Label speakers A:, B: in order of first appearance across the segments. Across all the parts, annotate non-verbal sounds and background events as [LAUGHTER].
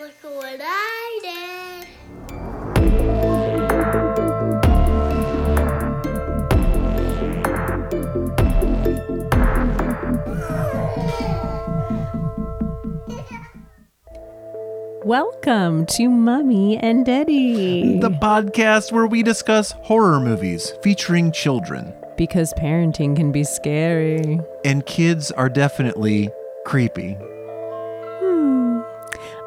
A: Look what I did.
B: Welcome to Mummy and Daddy.
C: The podcast where we discuss horror movies featuring children.
B: because parenting can be scary.
C: And kids are definitely creepy.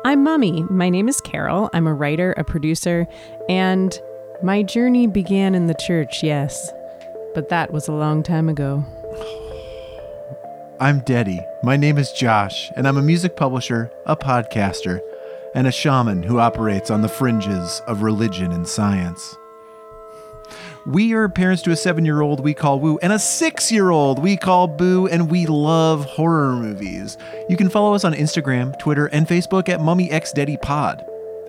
B: I'm Mummy. My name is Carol. I'm a writer, a producer, and my journey began in the church, yes. But that was a long time ago. [SIGHS]
C: I'm Deddy. My name is Josh, and I'm a music publisher, a podcaster, and a shaman who operates on the fringes of religion and science. We are parents to a seven year old we call Woo and a six year old we call Boo, and we love horror movies. You can follow us on Instagram, Twitter, and Facebook at MummyXDaddyPod.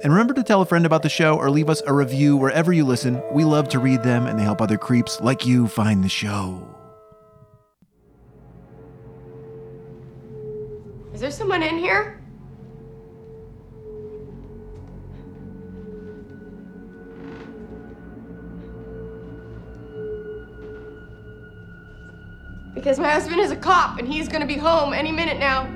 C: And remember to tell a friend about the show or leave us a review wherever you listen. We love to read them, and they help other creeps like you find the show.
D: Is there someone in here? Because my husband is a cop and he's gonna be home any minute now.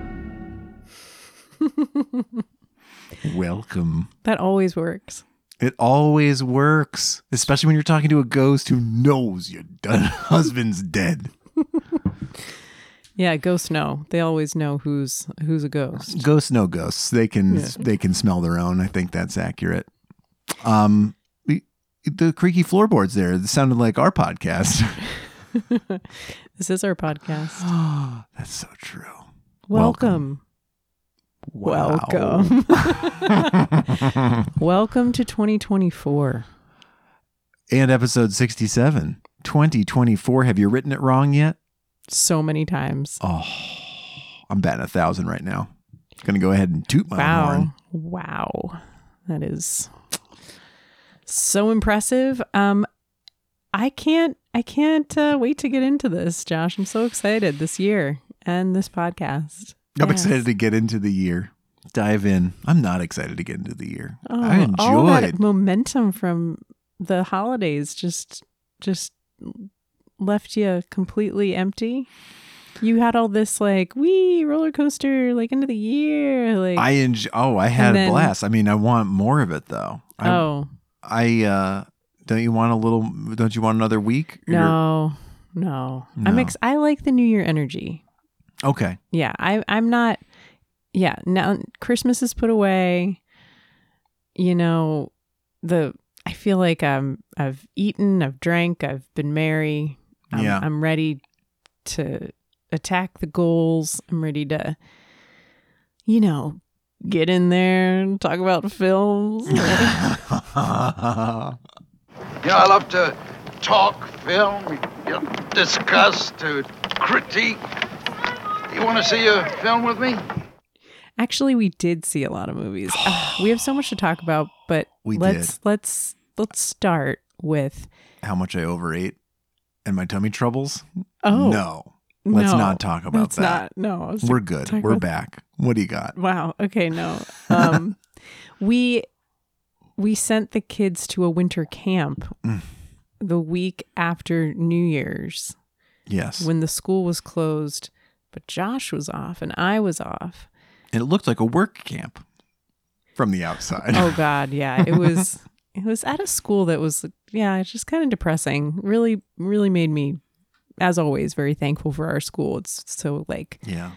C: Welcome.
B: That always works.
C: It always works, especially when you're talking to a ghost who knows your done [LAUGHS] husband's dead.
B: Yeah, ghosts know. They always know who's who's a ghost.
C: Ghosts know ghosts. They can
B: Yeah.
C: they can smell their own. I think that's accurate. Um, the, the creaky floorboards there it sounded like our podcast. [LAUGHS] [LAUGHS]
B: This is our podcast. [GASPS]
C: that's so true.
B: Welcome.
C: Wow.
B: Welcome. Welcome [LAUGHS] [LAUGHS] to 2024.
C: And episode 67, 2024. Have you written it wrong yet?
B: So many times.
C: Oh, I'm batting a thousand right now. Gonna go ahead and toot my
B: Wow.
C: horn.
B: Wow. That is so impressive. Um I can't I can't uh, wait to get into this, Josh. I'm so excited this year and this podcast.
C: I'm
B: Yes.
C: excited to get into the year. Dive in. I'm not excited to get into the year.
B: Oh,
C: I
B: all that momentum from the holidays just just left you completely empty. You had all this like wee roller coaster like into the year like
C: I enjoy. Oh, I had a
B: then-
C: blast. I mean, I want more of it though. I,
B: oh
C: I uh, don't you want a little? Don't you want another week? You're-
B: no no I'm ex- I like the New Year energy.
C: Okay.
B: yeah i i'm not yeah now christmas is put away you know the i feel like i'm i've eaten i've drank i've been merry I'm,
C: Yeah.
B: i'm ready to attack the goals i'm ready to you know get in there and talk about films [LAUGHS] [LAUGHS]
E: You know, I love to talk film, you know, discuss, to critique. You want to see a film with me?
B: actually we did see a lot of movies [GASPS] Ah, we have so much to talk about but
C: We
B: let's
C: did.
B: let's let's start with
C: How much I overate and my tummy troubles?
B: oh
C: no. Let's
B: No,
C: not talk about
B: That's
C: that.
B: not. No,
C: We're good. We're
B: about-
C: back. What do you got?
B: Wow. Okay. No. Um, [LAUGHS] we we sent the kids to a winter camp
C: Mm.
B: the week after New Year's
C: Yes.
B: when the school was closed, but Josh was off and I was off.
C: and it looked like a work camp from the outside.
B: Oh God, yeah. It [LAUGHS] was it was at a school that was yeah, it's just kind of depressing. Really, really made me, as always, very thankful for our school. It's so like
C: yeah.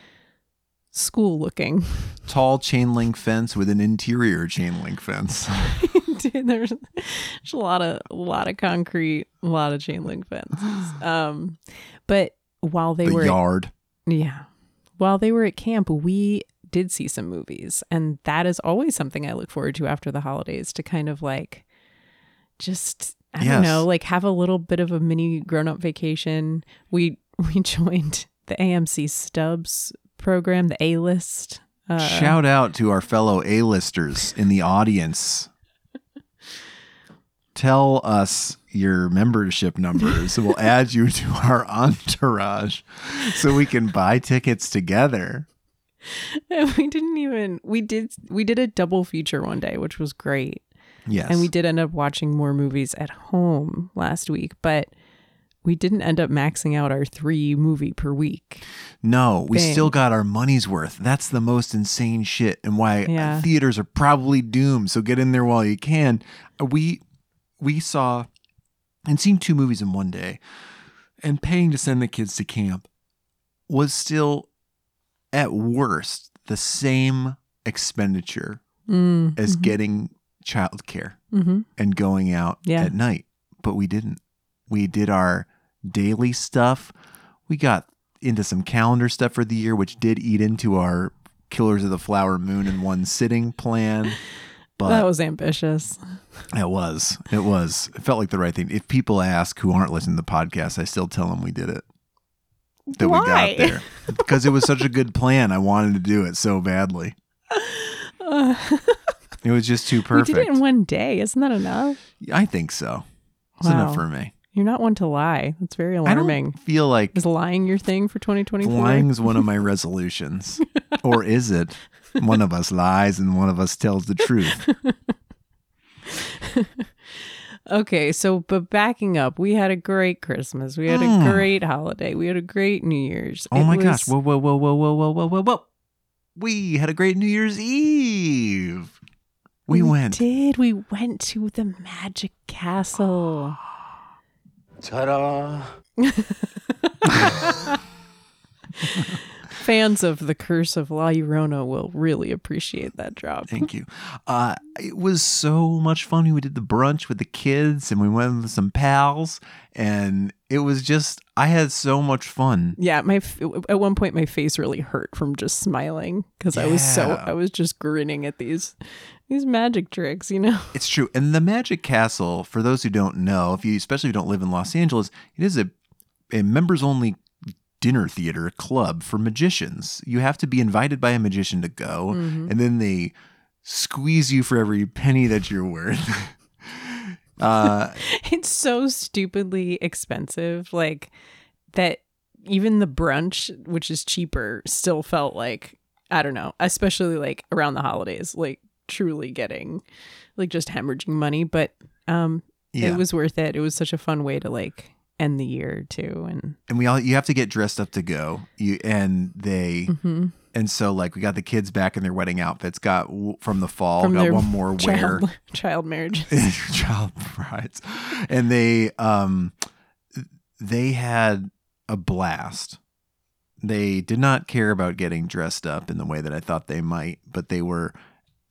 B: School looking.
C: Tall chain link fence with an interior chain link fence. [LAUGHS]
B: Dude, there's, there's a lot of a lot of concrete, a lot of chain link fences. [SIGHS] Um, but while they
C: the
B: were
C: yard.
B: yeah, while they were at camp, we did see some movies, and that is always something I look forward to after the holidays to kind of like just I don't know, like have a little bit of a mini grown up vacation. We [LAUGHS] we joined the AMC Stubs program, the A list. Uh,
C: Shout out to our fellow A-listers in the audience. Tell us your membership numbers. we'll [LAUGHS] add you to our entourage so we can buy tickets together.
B: And we didn't even we did we did a double feature one day, which was great.
C: Yes.
B: And we did end up watching more movies at home last week, but we didn't end up maxing out our three movie per week.
C: No, we
B: thing.
C: still got our money's worth. That's the most insane shit and why
B: Yeah.
C: theaters are probably doomed. So get in there while you can. We we saw and seen two movies in one day and paying to send the kids to camp was still at worst the same expenditure
B: Mm,
C: as getting childcare
B: mhm.
C: and going out
B: Yeah.
C: at night. But we didn't. We did our daily stuff. We got into some calendar stuff for the year, which did eat into our Killers of the Flower Moon in one sitting plan. [LAUGHS] But
B: that was ambitious.
C: it was. It was. It felt like the right thing. If people ask who aren't listening to the podcast, I still tell them we did it. That we got there. Because it was such a good plan. I wanted to do it so badly. [LAUGHS] It was just too perfect.
B: we did it in one day. Isn't that enough?
C: I think so. It's
B: Wow.
C: enough for me.
B: You're not one to lie. That's very alarming.
C: I don't feel like
B: Is lying your thing for 2024?
C: lying's one of my [LAUGHS] resolutions. or is it? One of us lies and one of us tells the truth. [LAUGHS]
B: Okay, so but backing up, we had a great Christmas. We had
C: Mm.
B: a great holiday. We had a great New Year's.
C: Oh
B: It
C: my
B: was-
C: gosh. Whoa, whoa, whoa, whoa, whoa, whoa, whoa, whoa, whoa. We had a great New Year's Eve. We, went.
B: Did we went to the Magic Castle? [GASPS] [GASPS]
E: Ta-da! [LAUGHS]
B: Fans of The Curse of La Llorona will really appreciate that drop.
C: Thank you. Uh, it was so much fun. We did the brunch with the kids and we went with some pals. And it was just, I had so much fun.
B: Yeah, my f- at one point my face really hurt from just smiling because I was so I was just grinning at these these magic tricks, you know.
C: It's true. And the Magic Castle, for those who don't know, if you especially if you don't live in Los Angeles, it is a, a members only dinner theater club for magicians. You have to be invited by a magician to go, mm-hmm. and then they squeeze you for every penny that you're worth. [LAUGHS] uh, [LAUGHS]
B: It's so stupidly expensive, like that. Even the brunch, which is cheaper, still felt like I don't know, especially like around the holidays, like truly getting like just hemorrhaging money. But um,
C: yeah.
B: it was worth it. It was such a fun way to like end the year too, and
C: and we all you have to get dressed up to go. You and they
B: Mhm.
C: and so like we got the kids back in their wedding outfits. Got from the fall.
B: from
C: got one more wear. [LAUGHS]
B: child, child marriage. [LAUGHS]
C: child brides and they um they had a blast they did not care about getting dressed up in the way that i thought they might but they were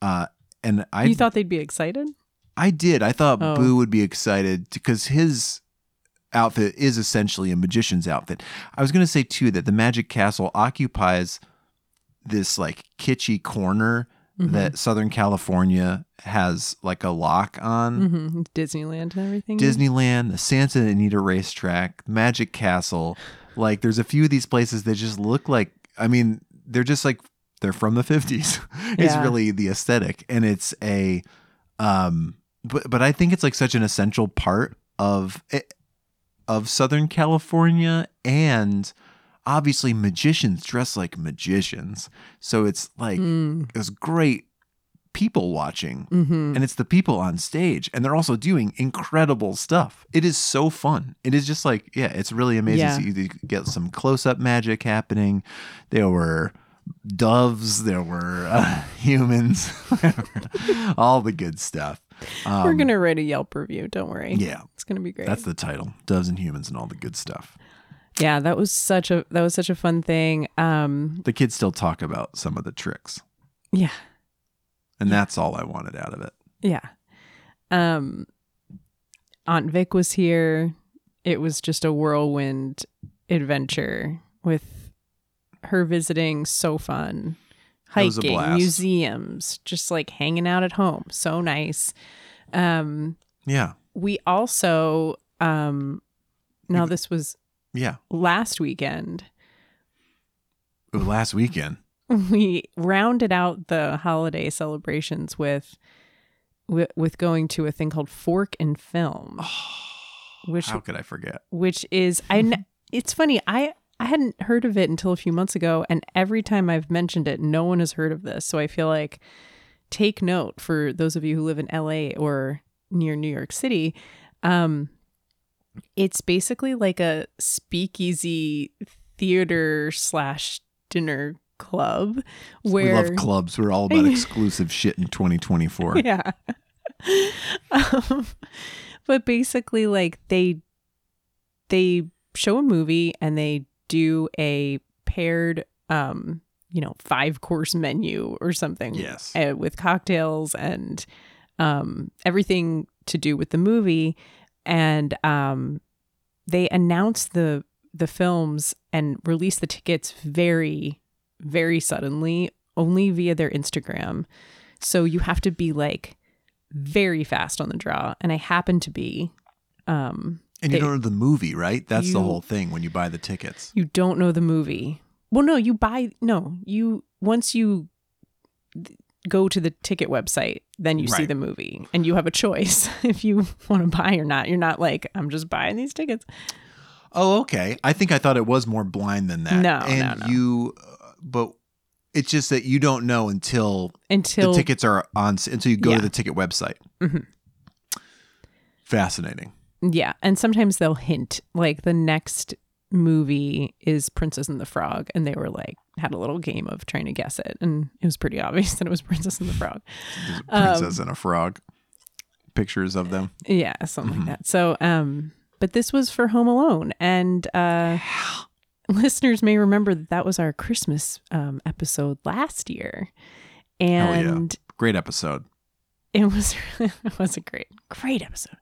C: uh and i
B: you thought they'd be excited?
C: i did i thought
B: Oh.
C: boo would be excited because his outfit is essentially a magician's outfit i was going to say too that the magic castle occupies this like kitschy corner
B: Mm-hmm.
C: that southern california has like a lock on
B: hmm Disneyland and everything.
C: Disneyland, the Santa Anita racetrack, Magic Castle. Like there's a few of these places that just look like I mean, they're just like they're from the 50s. [LAUGHS] it's
B: Yeah.
C: really the aesthetic and it's a um but but I think it's like such an essential part of it, of Southern California and obviously magicians dress like magicians. So it's like
B: Mm.
C: it's great people watching
B: hmm
C: and it's the people on stage and they're also doing incredible stuff it is so fun it is just like yeah it's really amazing
B: Yeah.
C: So you get some close-up magic happening there were doves there were uh, [LAUGHS] humans [LAUGHS] all the good stuff um,
B: We're gonna write a Yelp review. Don't worry.
C: yeah
B: it's gonna be great.
C: that's the title doves and humans and all the good stuff
B: yeah, that was such a that was such a fun thing. Um,
C: the kids still talk about some of the tricks
B: yeah,
C: and that's all i wanted out of it
B: yeah. Um, Aunt Vic was here. It was just a whirlwind adventure with her visiting. So fun.
C: It was a
B: Hiking, museums, just like hanging out at home. So nice. Um,
C: yeah.
B: we also um now this was
C: yeah.
B: last weekend.
C: Was last weekend. [LAUGHS]
B: We rounded out the holiday celebrations with with, with going to a thing called Fork N Film [SIGHS] which
C: how could i forget?
B: which is i it's funny i I hadn't heard of it until a few months ago, and every time I've mentioned it, no one has heard of this. So I feel like take note for those of you who live in LA or near New York City. Um, it's basically like a speakeasy theater slash dinner club where
C: We love clubs. We're all [LAUGHS] about exclusive shit in 2024. [LAUGHS]
B: yeah. [LAUGHS] um, but basically, like they they show a movie and they do a paired, um, you know, five course menu or something.
C: Yes.
B: uh, with cocktails and um, everything to do with the movie, and um, they announce the the films and release the tickets very very suddenly only via their Instagram. So you have to be like very fast on the draw and I happen to be um
C: And you don't know the movie, right? That's the whole thing when you buy the tickets.
B: you don't know the movie. Well no, you buy no, you once you th- go to the ticket website, then you see the movie and you have a choice [LAUGHS] if you want to buy or not. You're not like I'm just buying these tickets.
C: Oh, okay. I think I thought it was more blind than that.
B: No,
C: and
B: no, no.
C: you, uh, but it's just that you don't know until,
B: Until
C: the tickets are on, until you go
B: Yeah.
C: to the ticket website.
B: Mhm.
C: Fascinating.
B: Yeah, and sometimes they'll hint like the next movie is Princess and the Frog, and they were like had a little game of trying to guess it, and it was pretty [LAUGHS] obvious that it was Princess and the Frog.
C: Princess and a frog. Pictures of them.
B: Yeah, something like that. So, um, but this was for Home Alone, and uh, listeners may remember that that was our Christmas um episode last year,
C: yeah.
B: and
C: Great episode.
B: it was [LAUGHS] it was a great great episode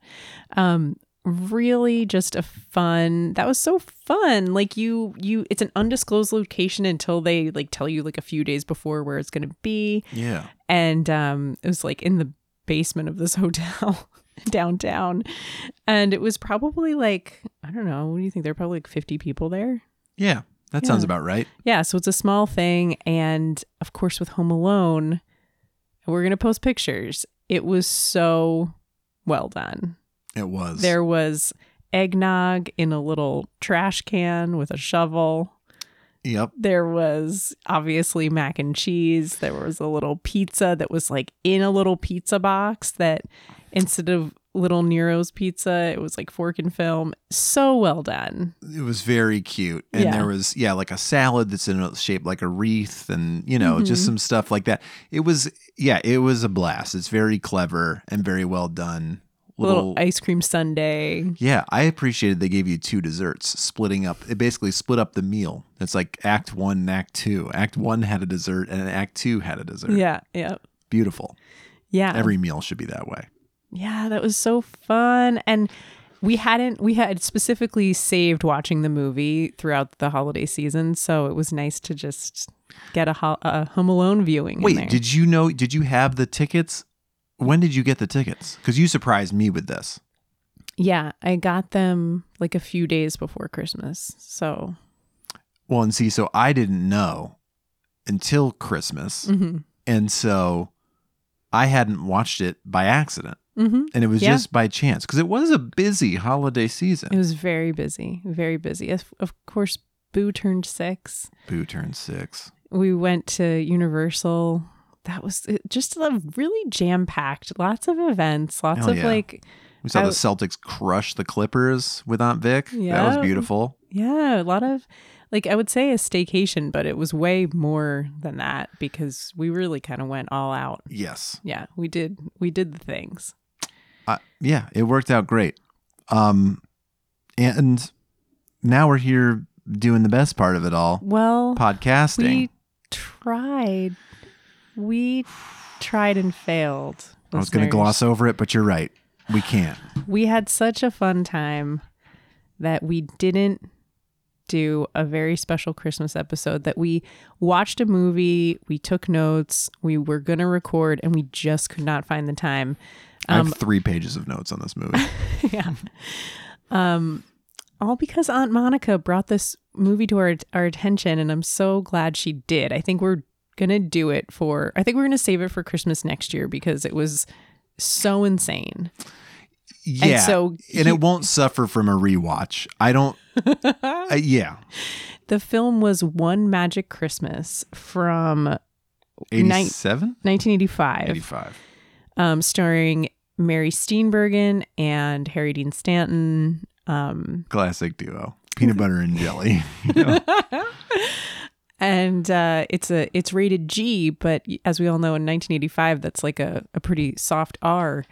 B: um really just a fun that was so fun like you you it's an undisclosed location until they like tell you like a few days before where it's going to be
C: Yeah.
B: and um it was like in the basement of this [LAUGHS] hotel downtown and it was probably like i don't know what do you think there were probably like 50 people there
C: Yeah. That sounds about right.
B: yeah, so it's a small thing. And of course, with Home Alone, we're going to post pictures. It was so well done.
C: It was.
B: There was eggnog in a little trash can with a shovel.
C: Yep.
B: There was obviously mac and cheese. There was a little pizza that was like in a little pizza box that instead of little Nero's pizza, it was like Fork N Film. So well done.
C: It was very cute. And
B: Yeah.
C: there was, yeah, like a salad that's in a shape like a wreath and, you know,
B: Mm-hmm.
C: just some stuff like that. It was, yeah, it was a blast. It's very clever and very well done.
B: A little ice cream sundae.
C: Yeah, I appreciated they gave you two desserts, splitting up. It basically split up the meal. It's like Act One and Act Two. Act One had a dessert, and Act Two had a dessert.
B: Yeah, yeah.
C: beautiful.
B: Yeah.
C: Every meal should be that way.
B: Yeah, that was so fun. And we hadn't, we had specifically saved watching the movie throughout the holiday season. So it was nice to just get a, ho- a Home Alone viewing. in there.
C: Wait, did you know? Did you have the tickets? When did you get the tickets? Because you surprised me with this.
B: yeah, I got them like a few days before Christmas. So,
C: Well, and see, so I didn't know until Christmas,
B: mhm.
C: and so I hadn't watched it by accident,
B: Mhm.
C: and it was
B: Yeah.
C: just by chance because it was a busy holiday season.
B: it was very busy, very busy. Of, of course, Boo turned six.
C: Boo turned six.
B: We went to Universal. That was just a really jam packed, lots of events, lots
C: Hell
B: of
C: yeah.
B: like
C: We saw
B: I-
C: the Celtics crush the Clippers with Aunt Vic. Yeah, That was beautiful.
B: Yeah, a lot of like I would say a staycation, but it was way more than that because we really kind of went all out.
C: Yes.
B: Yeah, we did we did the things.
C: Uh, yeah, it worked out great. Um, and now we're here doing the best part of it all
B: Well,
C: podcasting.
B: we tried. We tried and failed.
C: I was going to gloss over it, but you're right. We can't.
B: We had such a fun time that we didn't do a very special Christmas episode that we watched a movie, we took notes, we were going to record and we just could not find the time.
C: I
B: Um,
C: have three pages of notes on this movie. [LAUGHS]
B: yeah. Um, all because Aunt Monica brought this movie to our our attention, and I'm so glad she did. I think we're gonna do it for. I think we're gonna save it for Christmas next year because it was so insane.
C: yeah.
B: so
C: and
B: he-
C: it won't suffer from a rewatch. I don't. [LAUGHS] uh, yeah.
B: The film was One Magic Christmas from
C: 87?
B: 1985,
C: 85.
B: um, starring Mary Steenburgen and Harry Dean Stanton. Um,
C: Classic duo. Peanut butter and jelly. You know? [LAUGHS]
B: and uh, it's a it's rated G, but as we all know, in 1985, that's like a, a pretty soft R.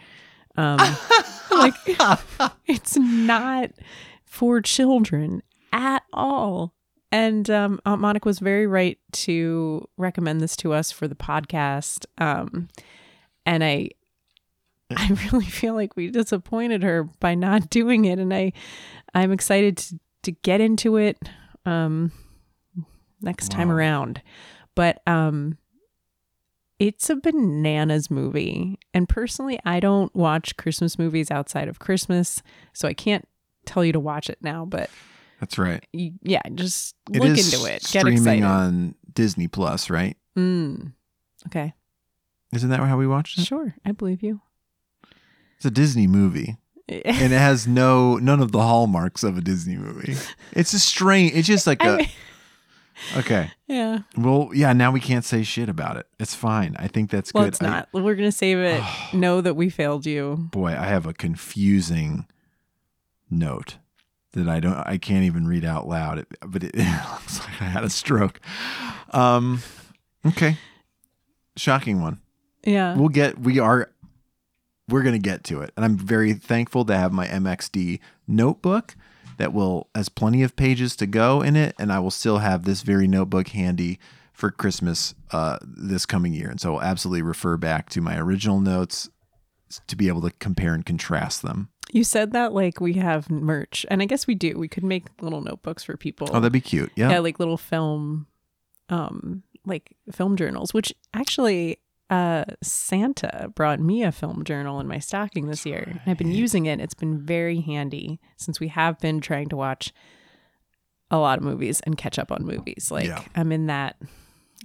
B: Um, [LAUGHS] like [LAUGHS] it's not for children at all. And um, Aunt Monica was very right to recommend this to us for the podcast. Um, and I, I [LAUGHS] really feel like we disappointed her by not doing it. And I, I'm excited to to get into it um, next time around. But um, it's a bananas movie. And personally, I don't watch Christmas movies outside of Christmas, so I can't tell you to watch it now. But
C: That's right.
B: yeah, just
C: It
B: look into it. Get
C: streaming
B: excited.
C: on Disney Plus, right?
B: Mm. Okay,
C: Isn't that how we watched it?
B: sure, I believe you.
C: It's a Disney movie. [LAUGHS] and it has no none of the hallmarks of a Disney movie. It's a strange. It's just like
B: I
C: a
B: mean,
C: okay.
B: yeah.
C: Well, yeah. Now we can't say shit about it. It's fine. I think that's
B: Well,
C: good.
B: it's
C: I-
B: not. We're gonna save it. [SIGHS] know that we failed you.
C: boy, I have a confusing note that I don't. I can't even read out loud. It, but it, [LAUGHS] looks like I had a stroke. Um. Okay. Shocking one.
B: Yeah.
C: we'll get we are we're going to get to it and i'm very thankful to have my mxd notebook that will has plenty of pages to go in it and i will still have this very notebook handy for christmas uh, this coming year and so i'll absolutely refer back to my original notes to be able to compare and contrast them
B: You said that like we have merch, and I guess we do. We could make little notebooks for people.
C: oh that'd be cute yeah,
B: yeah, like little film, um, like film journals. Which actually, uh, Santa brought me a film journal in my stocking this year. And I've been using it. It's been very handy since we have been trying to watch a lot of movies and catch up on movies. Like
C: Yeah.
B: I'm in that.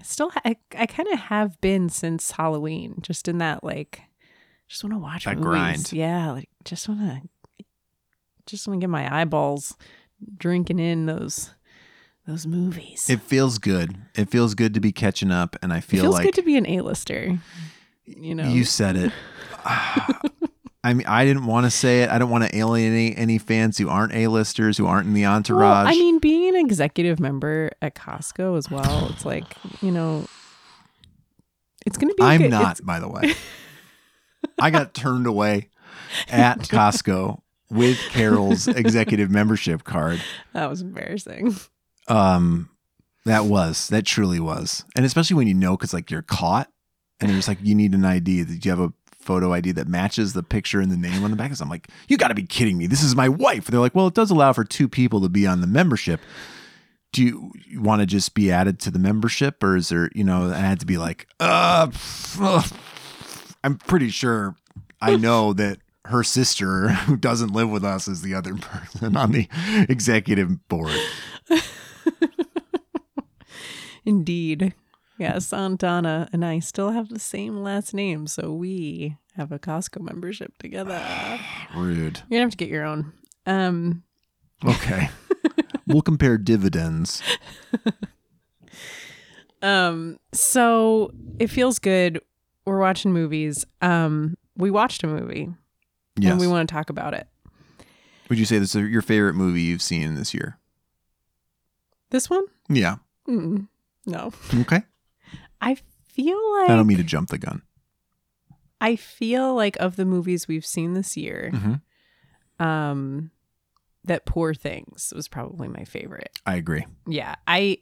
B: Still, I, I kind of have been since Halloween. Just in that like. Just want to watch
C: That
B: movies.
C: grind.
B: Yeah, like just want to, just want to get my eyeballs drinking in those those movies.
C: it feels good it feels good to be catching up and i
B: It
C: feel
B: feels
C: like
B: good to be an A-lister. You know,
C: You said it. [LAUGHS] I mean, I didn't want to say it. I don't want to alienate any fans who aren't A-listers, who aren't in the entourage.
B: Well, I mean, being an executive member at Costco as well, it's like you know, it's going to be.
C: I'm
B: good-
C: not, by the way. [LAUGHS] I got turned away at Costco with Carol's executive membership card. [LAUGHS]
B: That was embarrassing.
C: Um, that was that truly was, and especially when you know, because like you're caught, and it's like you need an ID. Did you have a photo ID that matches the picture and the name on the back? 'Cause I'm like, you got to be kidding me. This is my wife. They're like, well, it does allow for two people to be on the membership. Do you, you want to just be added to the membership, or is there, you know, I had to be like, uh. I'm pretty sure I [LAUGHS] know that her sister, who doesn't live with us, is the other [LAUGHS] person on the executive board. [LAUGHS]
B: Indeed. Yeah, Santana and I still have the same last name, so we have a Costco membership together. [SIGHS]
C: Rude.
B: You're gonna have to get your own. Um,
C: Okay. we'll compare dividends. [LAUGHS]
B: um, so it feels good. We're watching movies. Um, we watched a movie
C: Yes.
B: and we want to talk about it.
C: Would you say this is your favorite movie you've seen this year?
B: This one?
C: Yeah.
B: Mm, no.
C: Okay.
B: I feel like
C: I don't mean to jump the gun.
B: I feel like of the movies we've seen this year,
C: Mhm.
B: um, that Poor Things was probably my favorite.
C: I agree.
B: Yeah, I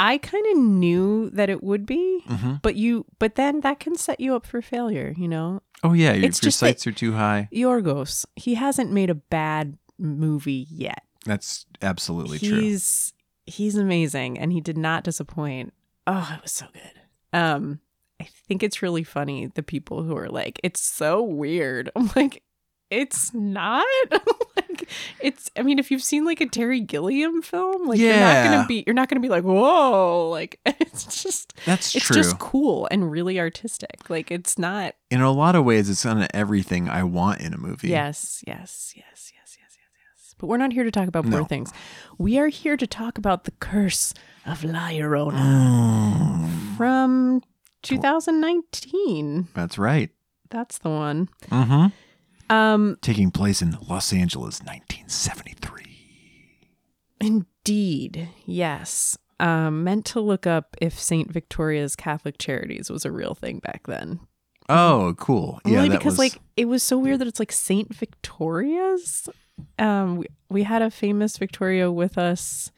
B: I kind of knew that it would be,
C: Mm-hmm.
B: but you but then that can set you up for failure, you know.
C: Oh yeah, your,
B: It's
C: if your sights are too high.
B: Yorgos, he hasn't made a bad movie yet.
C: That's absolutely true.
B: he's he's amazing and he did not disappoint. Oh, it was so good. Um I think it's really funny the people who are like it's so weird. [LAUGHS] I'm like it's not [LAUGHS] like it's I mean if you've seen like a Terry Gilliam film like yeah. you're not going to be you're not to be like whoa like [LAUGHS] it's just
C: That's
B: it's
C: true.
B: just cool and really artistic. Like it's not
C: In a lot of ways, it's of everything I want in a movie.
B: Yes, yes, yes, yes. But we're not here to talk about poor
C: No.
B: things. We are here to talk about the curse of La Llorona
C: Mm.
B: from 2019.
C: That's right.
B: That's the one.
C: Mm-hmm.
B: Um,
C: Taking place in Los Angeles, 1973.
B: indeed, yes. Um, meant to look up if Saint Victoria's Catholic Charities was a real thing back then.
C: Oh, cool. Yeah,
B: Only because
C: was,
B: like it was so weird that it's like Saint Victoria's. Um, we, we had a famous Victoria with us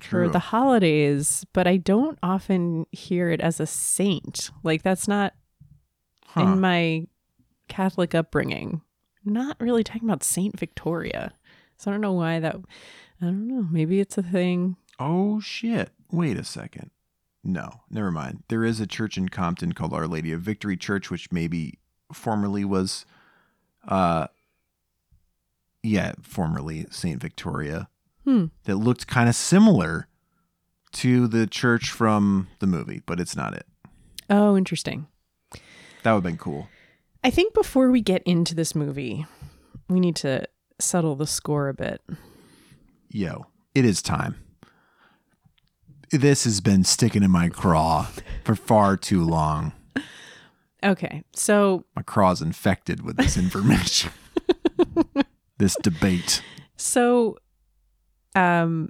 B: for the holidays, but I don't often hear it as a saint. Like that's not
C: Huh.
B: in my Catholic upbringing. Not really talking about Saint Victoria. So I don't know why that. I don't know. Maybe it's a thing.
C: Oh shit. Wait a second. No, never mind. There is a church in Compton called Our Lady of Victory Church, which maybe formerly was uh yeah, formerly Saint Victoria.
B: Hmm.
C: That looked kind of similar to the church from the movie, but it's not it.
B: Oh, interesting.
C: That would have been cool.
B: I think before we get into this movie, we need to settle the score a bit.
C: Yo, it is time. This has been sticking in my craw for far too long.
B: Okay, so
C: My craw's infected with this [LAUGHS] information. [LAUGHS] this debate.
B: so um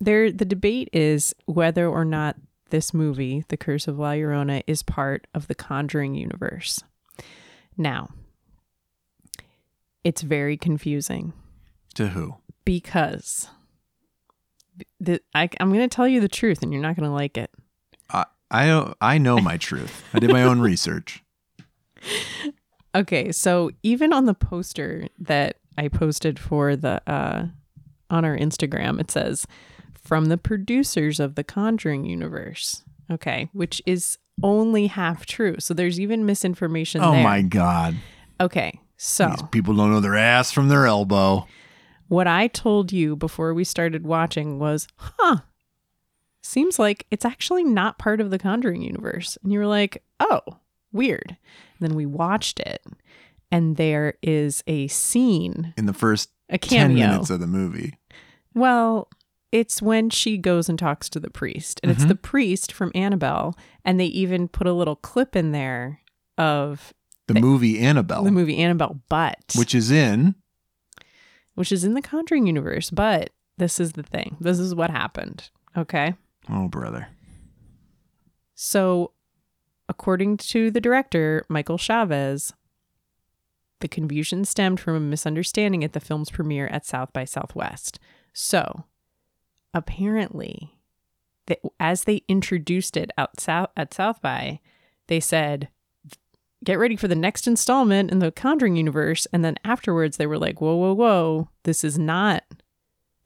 B: there the debate is whether or not this movie, The Curse of La Llorona, is part of the Conjuring universe. Now, it's very confusing
C: To who?
B: because the, I, I'm going to tell you the truth and you're not going to like it.
C: I I I know my truth. I did my own research. [LAUGHS]
B: Okay, so even on the poster that I posted for the uh on our Instagram, it says from the producers of the Conjuring universe. Okay, which is only half true. So there's even misinformation
C: Oh
B: there.
C: my god.
B: Okay. So
C: These people don't know their ass from their elbow.
B: what I told you before we started watching was, huh, seems like it's actually not part of the Conjuring universe. And you were like, oh, weird. And then we watched it, and there is a scene,
C: In the first
B: a
C: 10
B: cameo.
C: minutes of the movie.
B: Well, it's when she goes and talks to the priest, and it's
C: Mhm.
B: the priest from Annabelle, and they even put a little clip in there of
C: The
B: They-
C: movie Annabelle,
B: the movie Annabelle, but
C: which is in
B: which is in the Conjuring universe. But this is the thing. This is what happened. Okay.
C: Oh brother.
B: So, according to the director, Michael Chaves, the confusion stemmed from a misunderstanding at the film's premiere at South by Southwest. So, apparently, as they introduced it out south at South by, they said, "Get ready for the next installment in the Conjuring universe," and then afterwards they were like, "Whoa, whoa, whoa! This is not,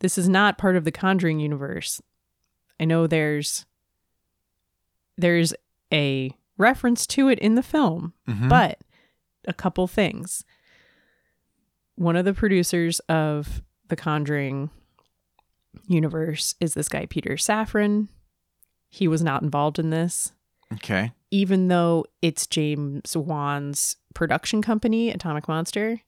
B: this is not part of the Conjuring universe." I know there's there's a reference to it in the film,
C: Mhm.
B: but a couple things. One of the producers of the Conjuring universe is this guy, Peter Safran. He was not involved in this,
C: okay.
B: even though it's James Wan's production company, Atomic Monster.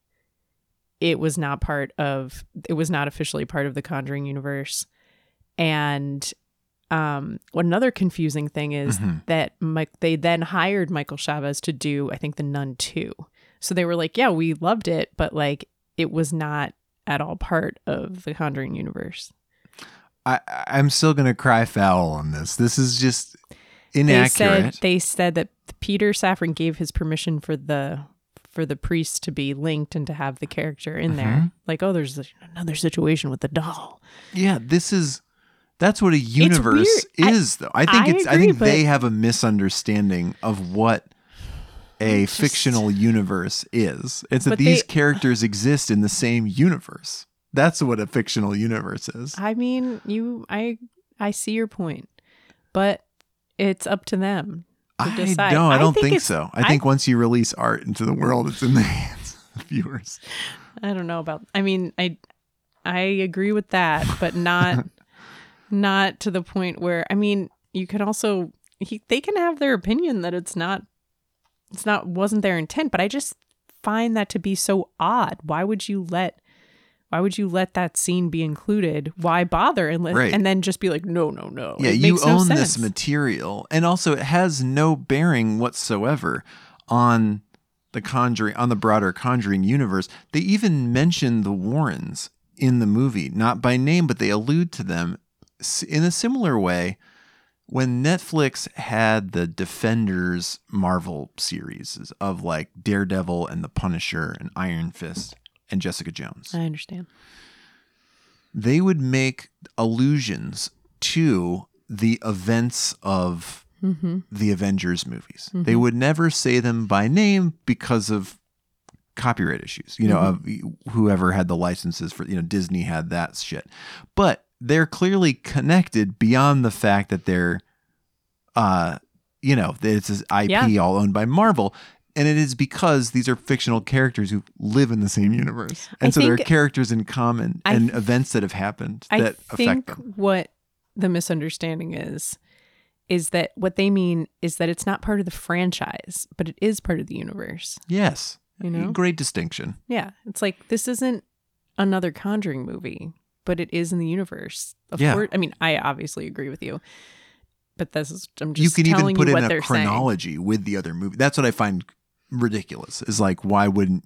B: It was not part of, it was not officially part of the Conjuring universe. And um, what another confusing thing is
C: Mhm.
B: that Mike, they then hired Michael Chaves to do, I think, The Nun 2. So they were like, yeah, we loved it, but like it was not at all part of the Conjuring universe.
C: I I'm still gonna cry foul on this. This is just
B: They
C: inaccurate.
B: said they said that Peter Safran gave his permission for the for the priest to be linked and to have the character in there.
C: Mm-hmm.
B: Like, oh, there's another situation with the doll.
C: yeah, this is that's what a universe
B: weird. I-
C: is though. I think
B: I
C: it's I
B: agree,
C: think they have a misunderstanding of what a fictional universe is. It's that these
B: they-
C: characters exist in the same universe. That's what a fictional universe is.
B: I mean, you, I, I see your point, but it's up to them to
C: I
B: decide.
C: don't. I don't think,
B: it's-
C: so. I think once you release art into the world, it's in the [LAUGHS] hands of viewers.
B: I don't know about. I mean, I, I agree with that, but not, [LAUGHS] not to the point where. I mean, you can also he, they can have their opinion that it's not, it's not wasn't their intent. But I just find that to be so odd. Why would you let? Why would you let that scene be included? Why bother and let,
C: Right.
B: and then just be like, no, no, no.
C: Yeah,
B: It
C: you
B: makes no
C: own this material, and also it has no bearing whatsoever on the Conjuring, on the broader Conjuring universe. They even mention the Warrens in the movie, not by name, but they allude to them in a similar way. When Netflix had the Defenders Marvel series of like Daredevil and the Punisher and Iron Fist and Jessica Jones
B: I understand.
C: they would make allusions to the events of
B: Mm-hmm.
C: the Avengers movies. They would never say them by name because of copyright issues, you know, of whoever had the licenses for, you know, Disney had that shit. But they're clearly connected beyond the fact that they're, uh, you know, that it's this IP
B: Yeah.
C: all owned by Marvel. And it is because these are fictional characters who live in the same universe. And
B: I
C: so there are characters in common
B: I
C: and events that have happened
B: I
C: that affect them.
B: what the misunderstanding is is that what they mean is that it's not part of the franchise, but it is part of the universe.
C: Yes.
B: You know?
C: Great distinction.
B: Yeah, it's like this isn't another Conjuring movie, but it is in the universe. Of
C: Yeah.
B: course, I mean, I obviously agree with you, but this is I'm just you
C: can even put
B: you
C: it
B: what
C: in a
B: they're saying.
C: chronology with the other movie. That's what I find ridiculous. Is like why wouldn't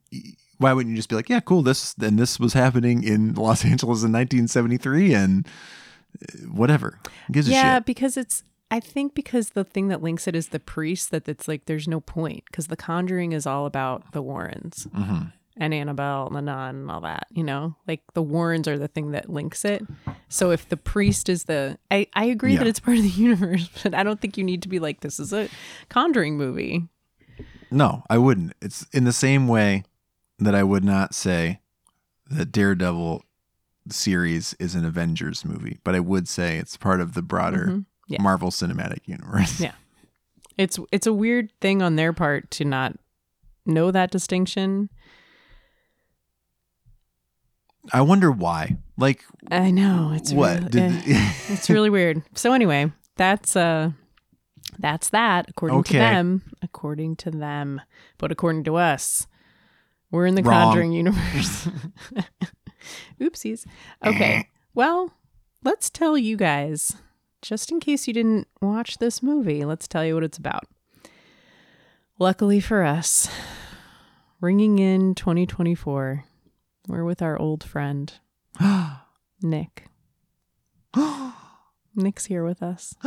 C: why wouldn't you just be like, yeah, cool, this and this was happening in [LAUGHS] Los Angeles in 1973 and uh, whatever.
B: Yeah, because it's I think because the thing that links it is the priest that it's like there's no point because the Conjuring is all about the Warrens
C: Mhm.
B: And Annabelle and the nun and all that. You know, like the Warrens are the thing that links it. So if the priest is the, I I agree that it's part of the [LAUGHS] universe, but I don't think you need to be like this is a Conjuring movie.
C: No, I wouldn't. It's in the same way that I would not say that Daredevil series is an Avengers movie, but I would say it's part of the broader
B: Mhm. Yeah.
C: Marvel Cinematic Universe.
B: Yeah. It's it's a weird thing on their part to not know that distinction.
C: I wonder why. Like
B: I know it's
C: what
B: really,
C: did
B: eh, [LAUGHS] it's really weird. So anyway, that's uh that's that according to them, according to them, but according to us, we're in the
C: Wrong.
B: Conjuring universe. [LAUGHS] Oopsies. Okay. Well, let's tell you guys, just in case you didn't watch this movie, let's tell you what it's about. Luckily for us, ringing in 2024, we're with our old friend, [GASPS] Nick. [GASPS] Nick's here with us. [GASPS]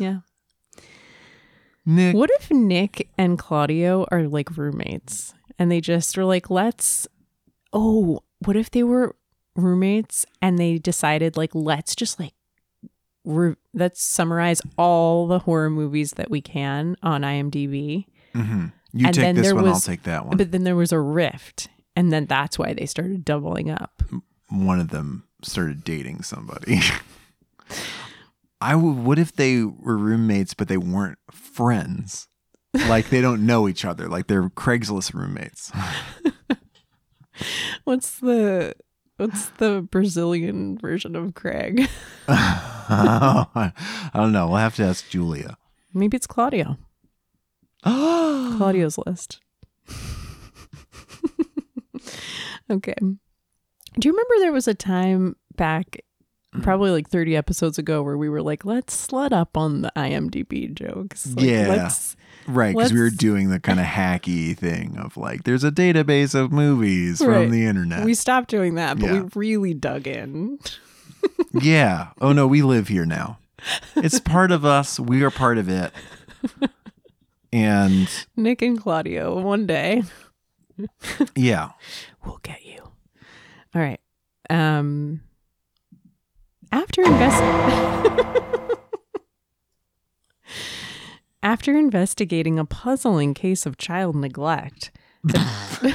B: Yeah.
C: Nick
B: What if Nick and Claudio are like roommates and they just are like, let's, oh, what if they were roommates and they decided, like, let's just like, re- let's summarize all the horror movies that we can on IMDb.
C: Mhm. You
B: And
C: take this one,
B: was-
C: I'll take that one.
B: But then there was a rift. And then that's why they started doubling up.
C: one of them started dating somebody. [LAUGHS] I would. What if they were roommates, but they weren't friends? Like they don't know each other. Like they're Craigslist roommates. [LAUGHS]
B: What's the. What's the Brazilian version of Craig? [LAUGHS]
C: I don't know. We'll have to ask Julia.
B: Maybe it's Claudio. [GASPS] Claudio's list. Okay. Do you remember there was a time back, probably like 30 episodes ago, where we were like, let's slut up on the IMDb jokes? Like,
C: Yeah.
B: Let's,
C: Right, because we were doing the kind of hacky thing of like, there's a database of movies
B: Right.
C: from the internet.
B: we stopped doing that, but
C: Yeah.
B: we really dug in. [LAUGHS]
C: yeah. Oh no, we live here now. It's part of us. We are part of it. And
B: Nick and Claudio, one day,
C: yeah,
B: we'll get you. All right. Um, after invest. [LAUGHS] After investigating a puzzling case of child neglect,
C: Oh,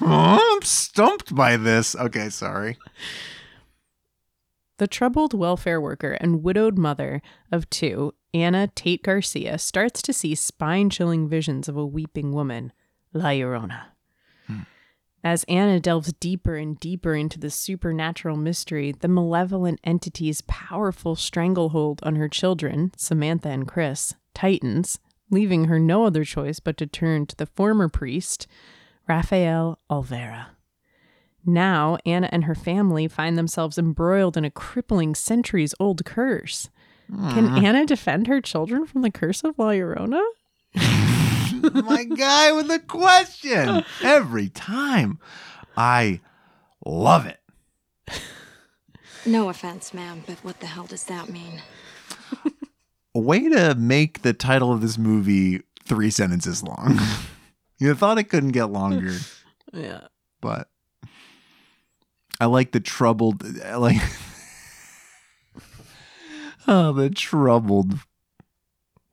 C: [LAUGHS] I'm stumped by this. Okay, sorry.
B: the troubled welfare worker and widowed mother of two, Anna Tate Garcia, starts to see spine chilling visions of a weeping woman, La Llorona. As Anna delves deeper and deeper into the supernatural mystery, the malevolent entity's powerful stranglehold on her children, Samantha and Chris, tightens, leaving her no other choice but to turn to the former priest, Rafael Olvera. Now, Anna and her family find themselves embroiled in a crippling centuries old curse. Can ah. Anna defend her children from the curse of La Llorona? [LAUGHS]
C: My guy with the question every time. I love it.
F: No offense, ma'am, but what the hell does that mean?
C: A way to make the title of this movie three sentences long. [LAUGHS] you thought it couldn't get longer, [LAUGHS]
B: Yeah.
C: but I like the troubled. I like. oh, [LAUGHS] the troubled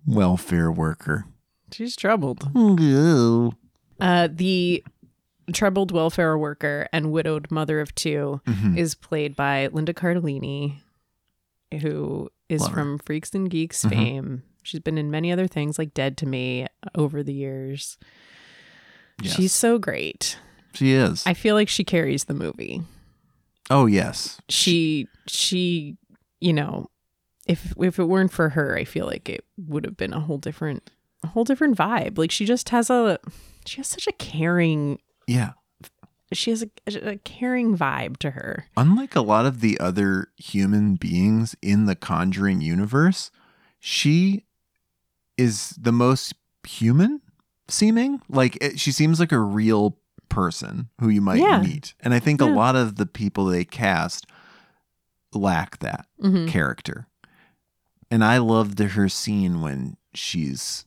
C: welfare worker.
B: She's troubled. Uh, the troubled welfare worker and widowed mother of 2
C: Mhm.
B: is played by Linda Cardellini, who is
C: Love her.
B: from Freaks and Geeks
C: Mhm.
B: fame. She's been in many other things like Dead to Me over the years.
C: Yes.
B: She's so great.
C: She is.
B: I feel like she carries the movie.
C: oh yes.
B: She she you know, if if it weren't for her, I feel like it would have been a whole different a whole different vibe. Like she just has a she has such a caring
C: Yeah.
B: she has a, a caring vibe to her.
C: Unlike a lot of the other human beings in the Conjuring universe, she is the most human seeming. Like it, she seems like a real person who you might
B: Yeah.
C: meet. And I think a lot of the people they cast lack that
B: Mhm.
C: character. And I loved her scene when she's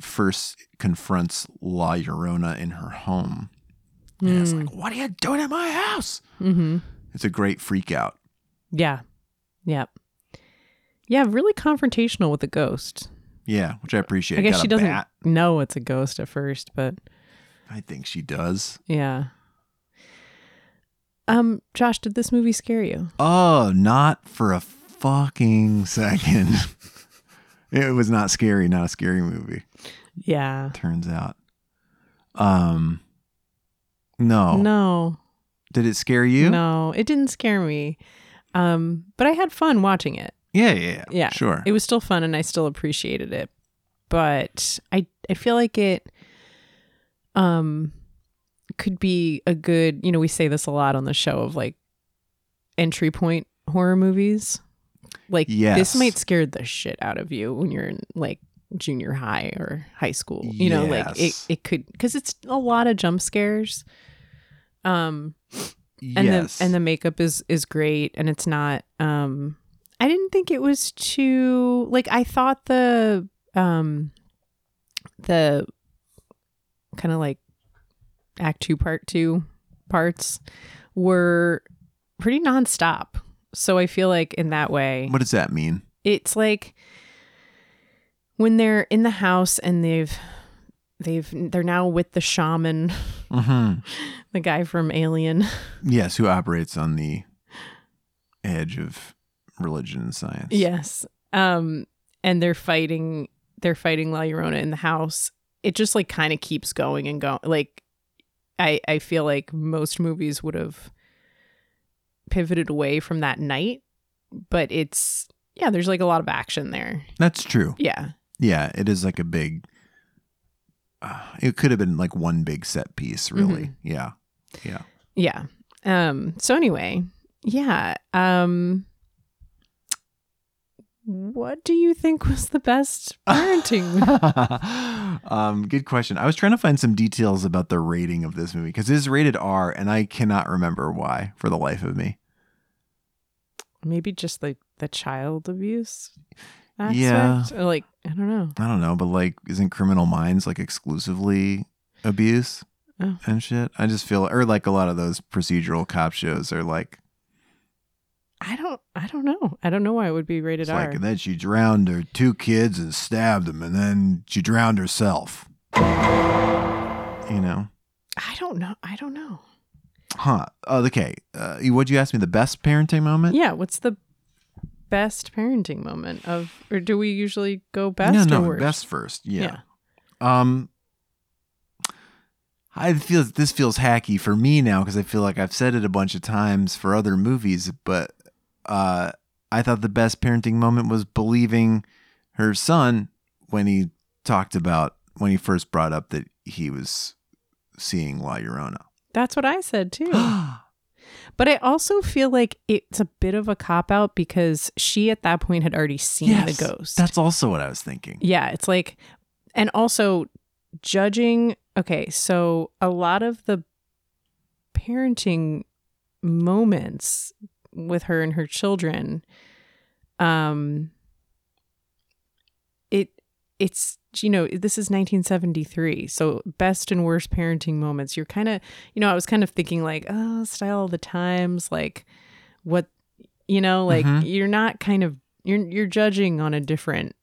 C: first confronts La Llorona in her home. And it's like, what are you doing at my house?
B: Mm-hmm.
C: It's a great freak out.
B: Yeah. Yep. Yeah, really confrontational with the ghost.
C: Yeah, which I appreciate.
B: I guess
C: Got
B: she doesn't
C: bat.
B: know it's a ghost at first, but
C: I think she does.
B: yeah. Um, Josh, did this movie scare you?
C: Oh, not for a fucking second. [LAUGHS] it was not scary. Not a scary movie.
B: Yeah.
C: Turns out. Um. No.
B: No.
C: Did it scare you?
B: No, it didn't scare me. Um, but I had fun watching it.
C: Yeah, yeah, yeah.
B: Yeah.
C: Sure.
B: It was still fun and I still appreciated it. But I I feel like it um could be a good, you know, we say this a lot on the show of like entry point horror movies. Like
C: Yes.
B: this might scare the shit out of you when you're in like junior high or high school. You know, like it it could cuz it's a lot of jump scares. Um and
C: yes.
B: the and the makeup is is great and it's not um i didn't think it was too like i thought the um the kind of like act two part two parts were pretty nonstop so i feel like in that way
C: what does that mean?
B: it's like when they're in the house and they've they've they're now with the shaman
C: hmm [LAUGHS]
B: the guy from alien
C: Yes, who operates on the edge of religion and science.
B: Yes. Um, and they're fighting. They're fighting La Llorona in the house. It just like kind of keeps going and going. Like, I I feel like most movies would have pivoted away from that night, but it's yeah. There's like a lot of action there.
C: That's true.
B: Yeah.
C: Yeah, it is like a big. Uh, it could have been like one big set piece, really.
B: Mm-hmm.
C: Yeah, yeah.
B: Yeah. Um. So anyway, yeah. Um. What do you think was the best [LAUGHS] parenting?
C: um, good question. I was trying to find some details about the rating of this movie because it is rated R, and I cannot remember why for the life of me.
B: Maybe just like the child abuse aspect.
C: Yeah.
B: Or, like I don't know.
C: I don't know, but like, isn't Criminal Minds like exclusively abuse
B: Oh.
C: and shit? I just feel, or like a lot of those procedural cop shows are like,
B: I don't. I don't know. I don't know why it would be rated
C: it's
B: R.
C: like, and then she drowned her two kids and stabbed them, and then she drowned herself. You know.
B: I don't know. I don't know.
C: Huh. Oh, okay. Uh, what'd you ask me? The best parenting moment?
B: Yeah. What's the best parenting moment of, or do we usually go best
C: no,
B: or
C: no,
B: worst?
C: best first. Yeah. Um, I feel this feels hacky for me now because I feel like I've said it a bunch of times for other movies, but uh, I thought the best parenting moment was believing her son when he talked about when he first brought up that he was seeing La Llorona.
B: That's what I said too. [GASPS] But I also feel like it's a bit of a cop out because she at that point had already seen
C: Yes,
B: the ghost.
C: That's also what I was thinking.
B: Yeah, it's like, and also judging. Okay, so a lot of the parenting moments with her and her children, um, it it's you know this is 1973 so best and worst parenting moments you're kind of you know i was kind of thinking like oh style of the times like what you know like
C: Mhm.
B: you're not kind of you're you're judging on a different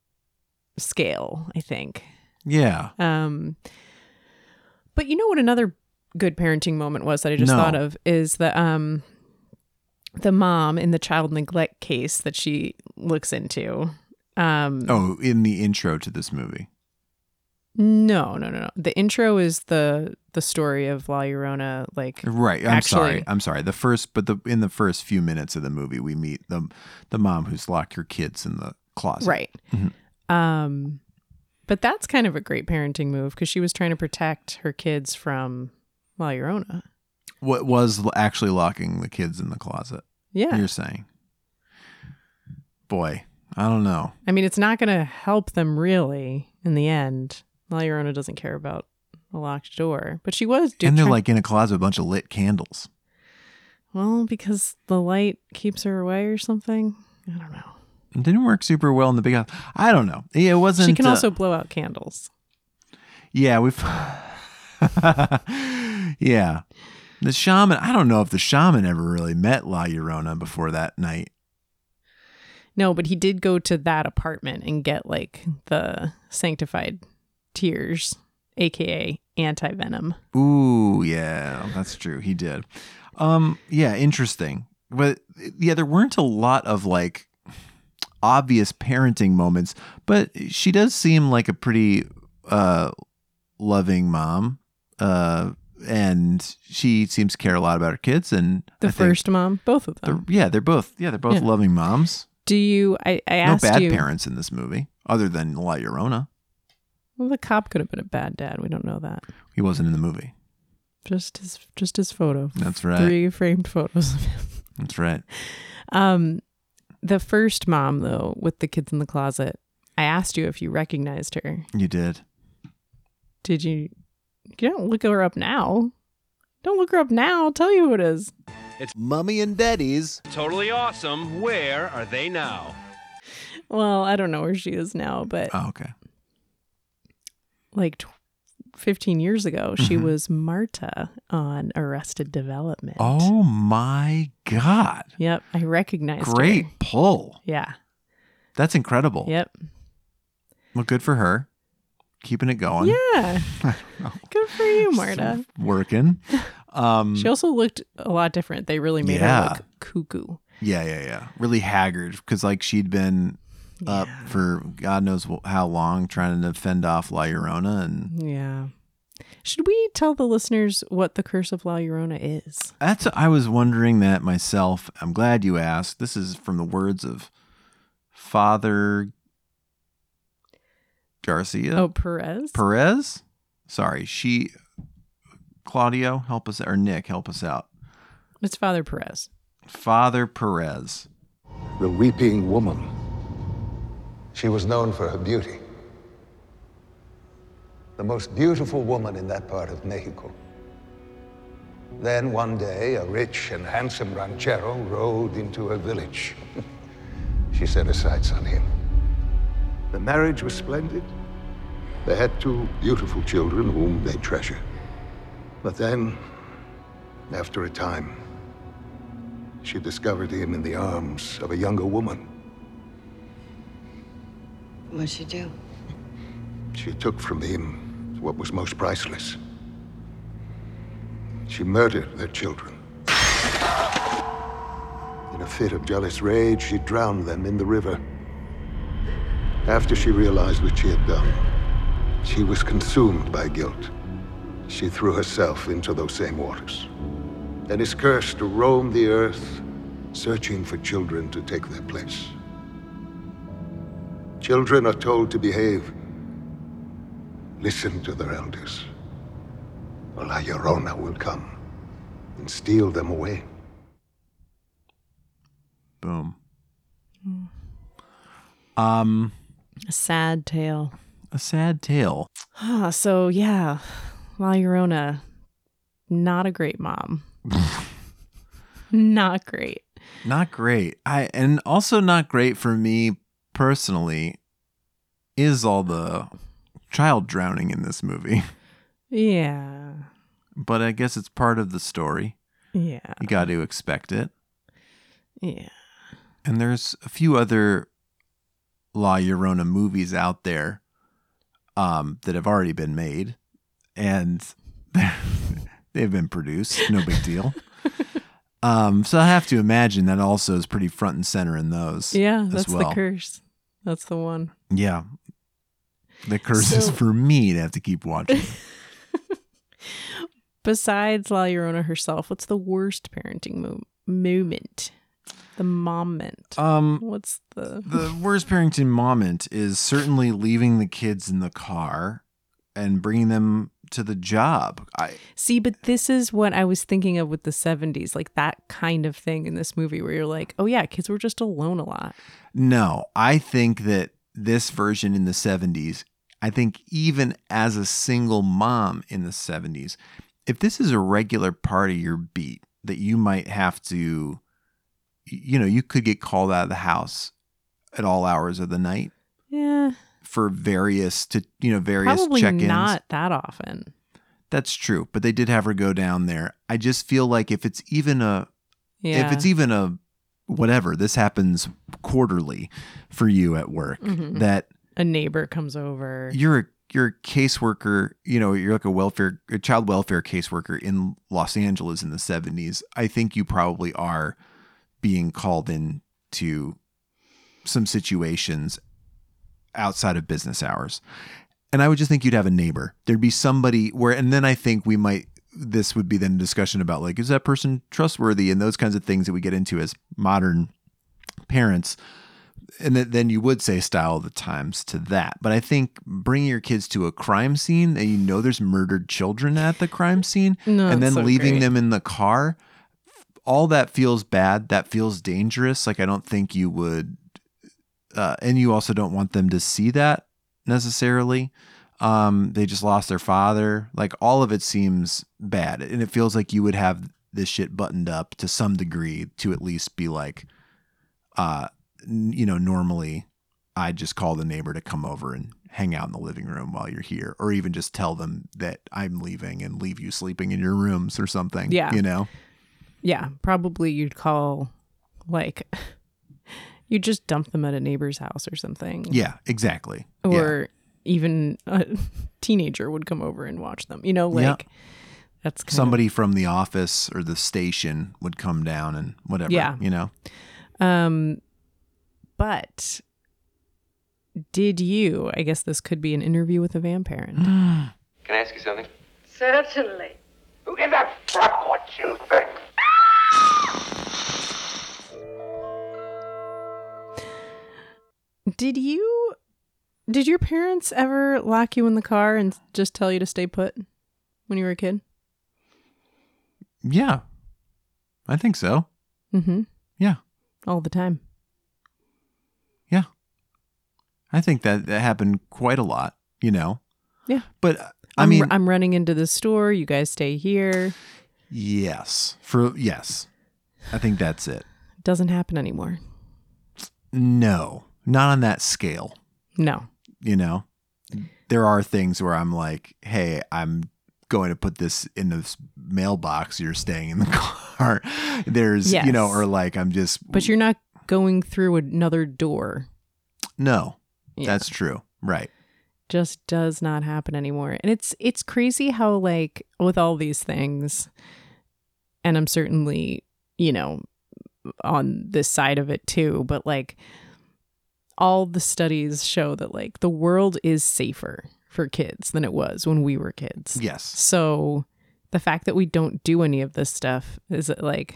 B: scale i think
C: Yeah.
B: um but you know what another good parenting moment was that i just
C: No.
B: thought of is the um the mom in the child neglect case that she looks into um
C: Oh, in the intro to this movie.
B: No no no no the intro is the the story of la llorona like
C: Right. I'm
B: Actually-
C: sorry. I'm sorry. The first, but the in the first few minutes of the movie, we meet the the mom who's locked her kids in the closet.
B: right
C: Mhm.
B: um but that's kind of a great parenting move because she was trying to protect her kids from la llorona
C: What was actually locking the kids in the closet?
B: yeah
C: You're saying. Boy, I don't know.
B: I mean, it's not going to help them really in the end. La Llorona doesn't care about a locked door, but she was doing.
C: and they're like in a closet with a bunch of lit candles.
B: well, because the light keeps her away or something. I don't know.
C: It didn't work super well in the big house. I don't know. Yeah, it wasn't.
B: she can
C: uh,
B: also blow out candles.
C: Yeah, we've. [LAUGHS] yeah, the shaman. I don't know if the shaman ever really met La Llorona before that night.
B: No, but he did go to that apartment and get like the sanctified tears, aka anti venom.
C: Ooh, yeah, that's true. He did. Um, yeah, interesting. But yeah, there weren't a lot of like obvious parenting moments, but she does seem like a pretty uh loving mom. Uh and she seems to care a lot about her kids and
B: The
C: I
B: first mom, both of
C: they're-
B: them.
C: yeah, they're both yeah, they're both
B: Yeah.
C: loving moms.
B: Do you? I, I asked No
C: bad
B: you.
C: parents in this movie other than La Llorona.
B: Well, the cop could have been a bad dad. We don't know that.
C: He wasn't in the movie.
B: Just his, just his photo.
C: That's right.
B: Three framed photos of him. [LAUGHS]
C: That's right.
B: Um, the first mom though, with the kids in the closet, I asked you if you recognized her.
C: You did.
B: Did you? You don't look her up now. Don't look her up now. I'll tell you who it is.
G: It's Mummy and Daddy's.
H: Totally awesome. Where are they now?
B: Well, I don't know where she is now, but
C: Oh, okay.
B: Like tw- 15 years ago, she
C: Mhm.
B: was Marta on Arrested Development.
C: Oh my god.
B: Yep, I recognized her.
C: Great pull.
B: Yeah.
C: That's incredible.
B: Yep.
C: Well, good for her. Keeping it going.
B: Yeah. [LAUGHS] Good for you, Marta.
C: Working. Um
B: She also looked a lot different. They really made
C: Yeah.
B: her look cuckoo.
C: Yeah, yeah, yeah. Really haggard because like she'd been up for God knows how long trying to fend off La Llorona and
B: Yeah. Should we tell the listeners what the Curse of La Llorona is?
C: That's I was wondering that myself. I'm glad you asked. This is from the words of Father Garcia
B: Oh, Perez?
C: Perez. Sorry, she Claudio, help us or Nick, help us out.
B: it's Father Perez.
C: Father Perez.
I: the weeping woman. She was known for her beauty. The most beautiful woman in that part of Mexico. Then one day, a rich and handsome ranchero rode into her village. [LAUGHS] she set her sights on him. The marriage was splendid. They had two beautiful children whom they treasured. But then, after a time, she discovered him in the arms of a younger woman.
F: What'd she do?
I: She took from him what was most priceless. She murdered their children. In a fit of jealous rage, she drowned them in the river. After she realized what she had done, she was consumed by guilt. She threw herself into those same waters and is cursed to roam the earth, searching for children to take their place. Children are told to behave. Listen to their elders, or La Llorona will come and steal them away.
C: Boom. Um,
B: A sad tale.
C: a sad tale.
B: Ah, so yeah, La Llorona, not a great mom. [LAUGHS] not great.
C: Not great. I and also not great for me personally is all the child drowning in this movie. [LAUGHS]
B: Yeah.
C: But I guess it's part of the story.
B: Yeah.
C: You got to expect it.
B: Yeah.
C: And there's a few other La Llorona movies out there um, that have already been made, and [LAUGHS] they've been produced. No big deal. [LAUGHS] um, so I have to imagine that also is pretty front and center in those.
B: Yeah, that's
C: well.
B: the curse. That's the one.
C: Yeah, the curse is for me to have to keep watching. [LAUGHS]
B: Besides La Llorona herself, what's the worst parenting mo- moment? The moment.
C: Um,
B: what's the
C: the worst parenting moment is certainly leaving the kids in the car and bringing them to the job. I
B: See, but this is what I was thinking of with the 70s, like that kind of thing in this movie where you're like, oh yeah, kids were just alone a lot.
C: No, I think that this version in the 70s, I think even as a single mom in the 70s, if this is a regular part of your beat that you might have to, you know, you could get called out of the house at all hours of the night
B: Yeah.
C: For various to you know various
B: Probably
C: check-ins.
B: not that often.
C: That's true, but they did have her go down there. I just feel like if it's even a
B: Yeah.
C: if it's even a whatever, this happens quarterly for you at work
B: Mhm.
C: that
B: a neighbor comes over.
C: you're a you're a caseworker, you know, you're like a welfare a child welfare caseworker in Los Angeles in the 70s. I think you probably are being called in to some situations outside of business hours. And I would just think you'd have a neighbor. There'd be somebody where and then I think we might this would be then a discussion about like is that person trustworthy and those kinds of things that we get into as modern parents and th- then you would say style of the times to that. But I think bringing your kids to a crime scene and you know there's murdered children at the crime scene, [LAUGHS]
B: No,
C: and then
B: so
C: leaving
B: great.
C: them in the car, all that feels bad. That feels dangerous. Like I don't think you would, uh, and you also don't want them to see that necessarily. Um, they just lost their father. Like all of it seems bad, and it feels like you would have this shit buttoned up to some degree to at least be like, uh, n- you know, normally I'd just call the neighbor to come over and hang out in the living room while you're here, or even just tell them that I'm leaving and leave you sleeping in your rooms or something.
B: Yeah.
C: You know?
B: Yeah, probably you'd call like you just dump them at a neighbor's house or something.
C: Yeah, exactly. Yeah.
B: Or even a [LAUGHS] teenager would come over and watch them. You know, like
C: Yeah.
B: that's kind
C: Somebody from the office or the station would come down and whatever.
B: Yeah.
C: You know?
B: Um but did you, I guess this could be an interview with a van parent. [GASPS]
J: Can I ask you something?
D: Certainly.
E: Who gives a fuck what you think?
B: Did you did your parents ever lock you in the car and just tell you to stay put when you were a kid?
C: Yeah. I think so.
B: Mhm.
C: Yeah.
B: All the time.
C: Yeah. I think that that happened quite a lot, you know?
B: Yeah.
C: But uh, I
B: I'm,
C: mean,
B: I'm running into the store. You guys stay here.
C: yes. For yes. I think that's it.
B: Doesn't happen anymore.
C: No, not on that scale.
B: No.
C: You know, there are things where I'm like, hey, I'm going to put this in this mailbox. You're staying in the [LAUGHS] car. There's, you know, or like I'm just,
B: But you're not going through another door.
C: no,
B: Yeah.
C: that's true. Right.
B: Just does not happen anymore. And it's it's crazy how like with all these things and I'm certainly, you know, on this side of it too, but like all the studies show that like the world is safer for kids than it was when we were kids.
C: Yes.
B: So the fact that we don't do any of this stuff is it like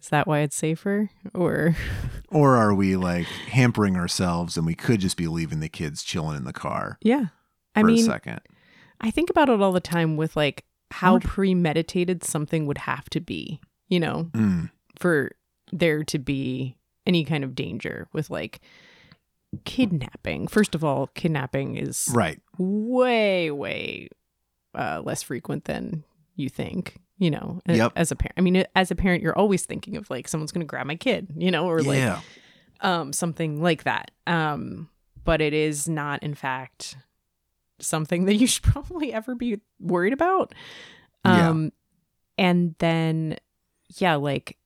B: is that why it's safer or [LAUGHS]
C: Or are we like hampering ourselves and we could just be leaving the kids chilling in the car
B: yeah
C: for
B: i mean
C: a second?
B: i think about it all the time with like how premeditated something would have to be you know
C: Mm.
B: for there to be any kind of danger with like kidnapping. First of all, kidnapping is
C: Right.
B: way way uh, less frequent than you think. You know,
C: Yep.
B: as a parent. I mean, as a parent, you're always thinking of like someone's going to grab my kid, you know, or like um something like that um but it is not in fact something that you should [LAUGHS] probably ever be worried about
C: Yeah.
B: um and then yeah like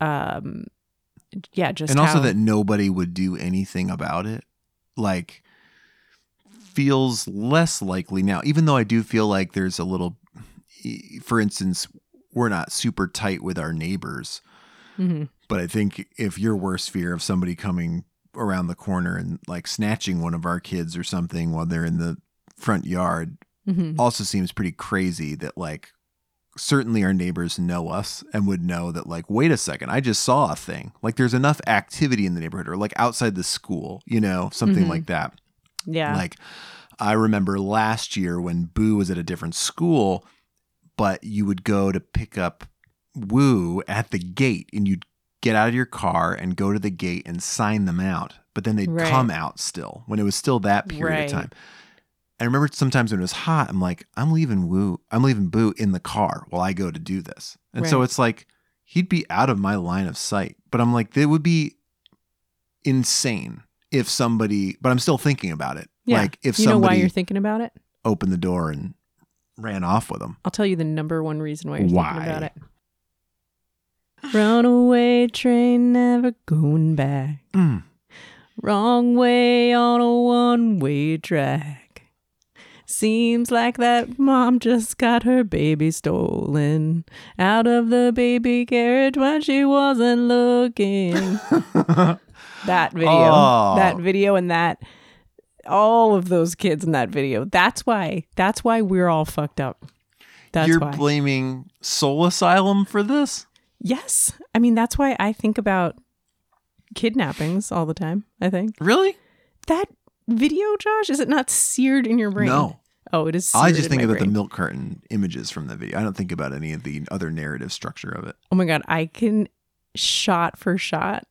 B: um yeah just
C: and also that nobody would do anything about it like feels less likely now even though i do feel like there's a little for instance we're not super tight with our neighbors
B: Mhm.
C: but i think if your worst fear of somebody coming around the corner and like snatching one of our kids or something while they're in the front yard
B: Mhm.
C: also seems pretty crazy that like certainly our neighbors know us and would know that like wait a second i just saw a thing like there's enough activity in the neighborhood or like outside the school you know something
B: Mhm.
C: like that
B: yeah
C: like i remember last year when boo was at a different school but you would go to pick up woo at the gate and you'd get out of your car and go to the gate and sign them out but then they'd
B: Right.
C: come out still when it was still that period
B: Right.
C: of time I remember sometimes when it was hot, I'm like, I'm leaving Woo, I'm leaving Boo in the car while I go to do this. And so it's like he'd be out of my line of sight. But I'm like, it would be insane if somebody but I'm still thinking about it.
B: yeah
C: Like if
B: you know why
C: somebody
B: you're thinking about it
C: opened the door and ran off with him.
B: i'll tell you the number one reason why you're
C: Why?
B: thinking about it runaway train never going back
C: Mm.
B: Wrong way on a one way track. Seems like that mom just got her baby stolen out of the baby carriage when she wasn't looking. [LAUGHS] that video.
C: Oh.
B: That video and that all of those kids in that video. That's why that's why we're all fucked up. That's
C: You're
B: why.
C: blaming Soul Asylum for this?
B: yes. I mean that's why I think about kidnappings all the time, I think.
C: Really?
B: That video, Josh, is it not seared in your brain?
C: No.
B: Oh, it is.
C: I just think about
B: brain.
C: the milk carton images from the video. I don't think about any of the other narrative structure of it.
B: Oh my god, I can shot for shot,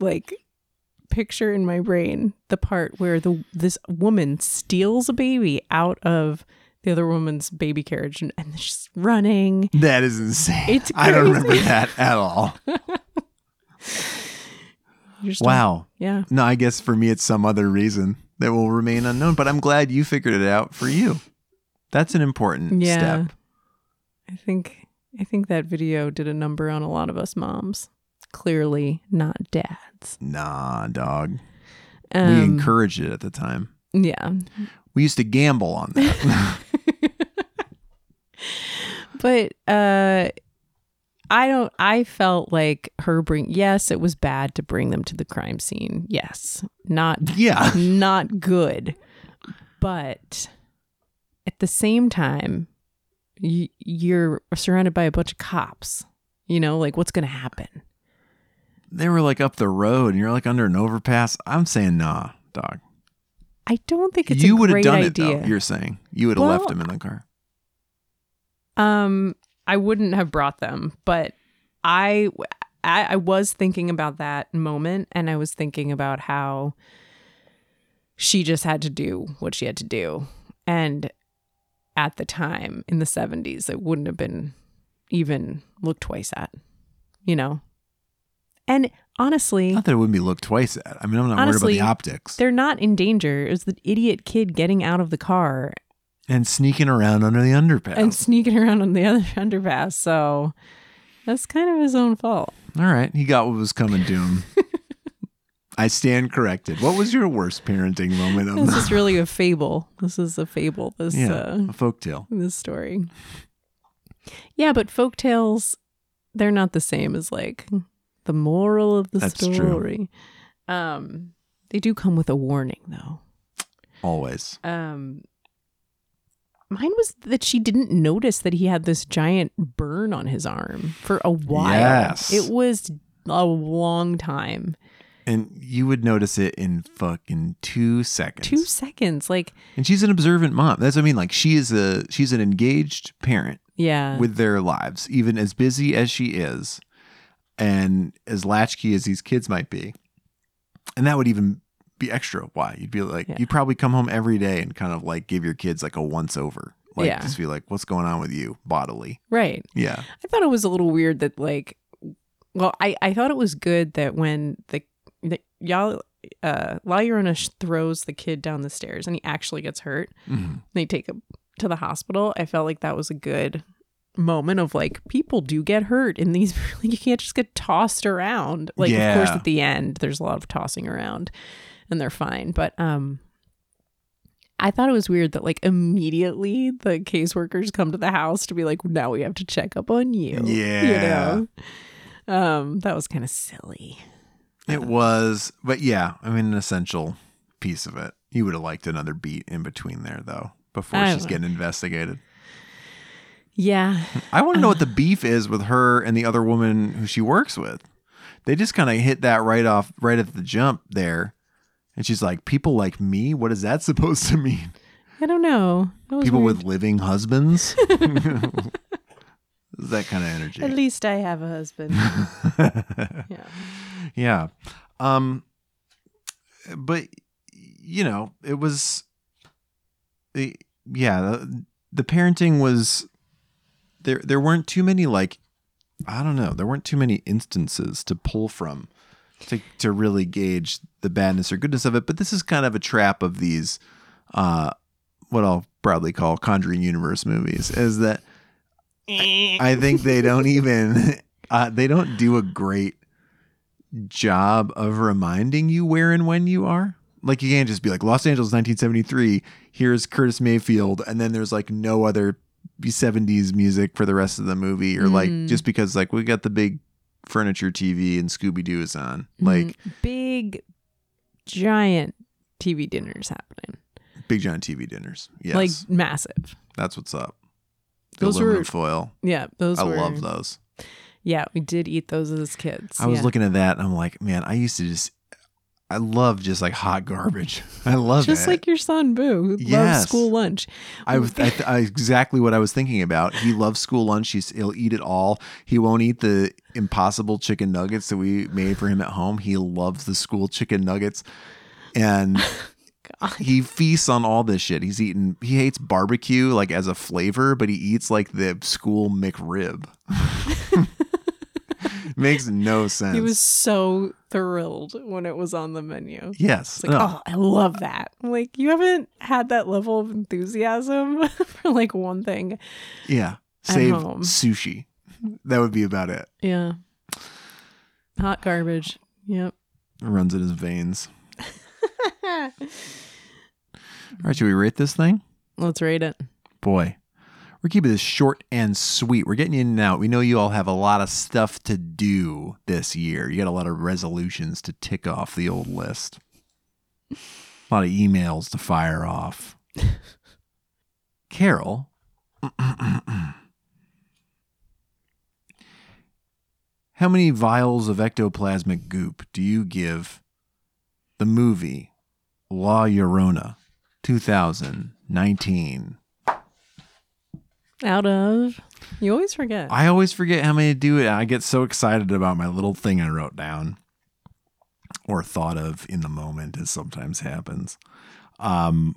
B: like picture in my brain the part where the this woman steals a baby out of the other woman's baby carriage and, and she's running.
C: That is insane.
B: It's
C: I don't remember that at all. [LAUGHS]
B: Just
C: Wow.
B: Yeah.
C: No, I guess for me it's some other reason that will remain unknown, but I'm glad you figured it out for you. That's an important
B: Yeah.
C: step.
B: I think I think that video did a number on a lot of us moms. Clearly not dads.
C: Nah, dog.
B: Um,
C: we encouraged it at the time.
B: Yeah.
C: We used to gamble on that. [LAUGHS]
B: But uh I don't I felt like her bring yes, it was bad to bring them to the crime scene. Yes. Not
C: yeah.
B: not good. But at the same time y- you're surrounded by a bunch of cops. You know, like what's going to happen?
C: They were like up the road and you're like under an overpass. I'm saying nah, dog.
B: I don't think it's
C: you
B: a
C: would have done
B: idea.
C: it though. You're saying you would have left
B: Well,
C: him in the car.
B: Um, I wouldn't have brought them, but I, I, I was thinking about that moment, and I was thinking about how she just had to do what she had to do, and at the time in the seventies, it wouldn't have been even looked twice at, you know. And honestly,
C: Not that it wouldn't be looked twice at. I mean, I'm not
B: honestly,
C: worried about the optics
B: they're not in danger. It was the idiot kid getting out of the car
C: and sneaking around under the underpass.
B: and sneaking around on the other [LAUGHS] underpass. So that's kind of his own fault.
C: All right, he got what was coming to him. [LAUGHS] I stand corrected. What was your worst parenting moment of
B: This is really a fable. This is a fable. This
C: Yeah,
B: uh,
C: a folk tale.
B: this story. Yeah, but folk tales they're not the same as like the moral of the
C: That's true.
B: story. Um they do come with a warning though.
C: Always.
B: Um mine was that she didn't notice that he had this giant burn on his arm for a while.
C: Yes.
B: It was a long time.
C: And you would notice it in fucking two seconds.
B: Two seconds. Like
C: and she's an observant mom. That's what I mean. Like she is a she's an engaged parent
B: yeah.
C: with their lives, even as busy as she is. and as latchkey as these kids might be. And that would even be extra why. You'd be like
B: Yeah.
C: you'd probably come home every day and kind of like give your kids like a once over. Like
B: Yeah.
C: just be like, what's going on with you bodily?
B: Right.
C: Yeah.
B: I thought it was a little weird that like well, I I thought it was good that when the, the y'all uh La Llorona throws the kid down the stairs and he actually gets hurt.
C: Mhm.
B: They take him to the hospital. I felt like that was a good moment of like people do get hurt in these [LAUGHS] like you can't just get tossed around. Like of course at the end there's a lot of tossing around and they're fine, but um I thought it was weird that like immediately the caseworkers come to the house to be like, now we have to check up on you.
C: Yeah.
B: You know? Um, that was kind of silly.
C: It was, but yeah, I mean, an essential piece of it. You would have liked another beat in between there, though, before
B: I
C: she's getting investigated.
B: Yeah.
C: I want to know what the beef is with her and the other woman who she works with. They just kind of hit that right off, right at the jump there. And she's like, people like me? What is that [LAUGHS] supposed to mean?
B: I don't know.
C: People
B: weird.
C: with living husbands? [LAUGHS] that kind of energy.
B: At least I have a husband. [LAUGHS] yeah.
C: Yeah. Um but you know, it was the yeah, the, the parenting was there there weren't too many like I don't know, there weren't too many instances to pull from to to really gauge the badness or goodness of it, but this is kind of a trap of these uh what I'll probably call Conjuring Universe movies is that I think they don't [LAUGHS] even [LAUGHS] uh, they don't do a great job of reminding you where and when you are. Like you can't just be like Los Angeles 1973, here's Curtis Mayfield and then there's like no other 70s music for the rest of the movie or like
B: Mm.
C: just because like we got the big furniture TV and Scooby Doo is on. Like
B: Mhm. big, giant TV dinners happening.
C: big giant TV dinners. Yes.
B: Like massive.
C: that's what's up. The
B: Those
C: aluminum
B: were-
C: foil.
B: Yeah. Those
C: I
B: were,
C: love those.
B: Yeah. We did eat those as kids.
C: I was
B: yeah.
C: looking at that and I'm like, man, I used to just I love just like hot garbage. [LAUGHS] I love
B: Just
C: it.
B: like your son, Boo, who loves school lunch.
C: I was I, I, exactly what I was thinking about. He loves school lunch. He's, he'll eat it all. He won't eat the impossible chicken nuggets that we made for him at home. He loves the school chicken nuggets, and [LAUGHS] he feasts on all this shit. He's eating. He hates barbecue like as a flavor, but he eats like the school McRib. [LAUGHS] Makes no sense. [LAUGHS]
B: He was so thrilled when it was on the menu.
C: yes.
B: It's like,
C: No.
B: oh, I love that. I'm like, you haven't had that level of enthusiasm for like one thing.
C: yeah. Save sushi. That would be about it.
B: Yeah. Hot garbage. Yep.
C: runs in his veins. [LAUGHS] All right, should we rate this thing?
B: Let's rate it.
C: Boy, we're keeping this short and sweet. We're getting in and out. We know you all have a lot of stuff to do this year. You got a lot of resolutions to tick off the old list, a lot of emails to fire off. [LAUGHS] Carol, [CLEARS THROAT] how many vials of ectoplasmic goop do you give the movie La Llorona 2019?
B: Out of. You always forget.
C: I always forget how many to do it. I get so excited about my little thing I wrote down or thought of in the moment, as sometimes happens. Um,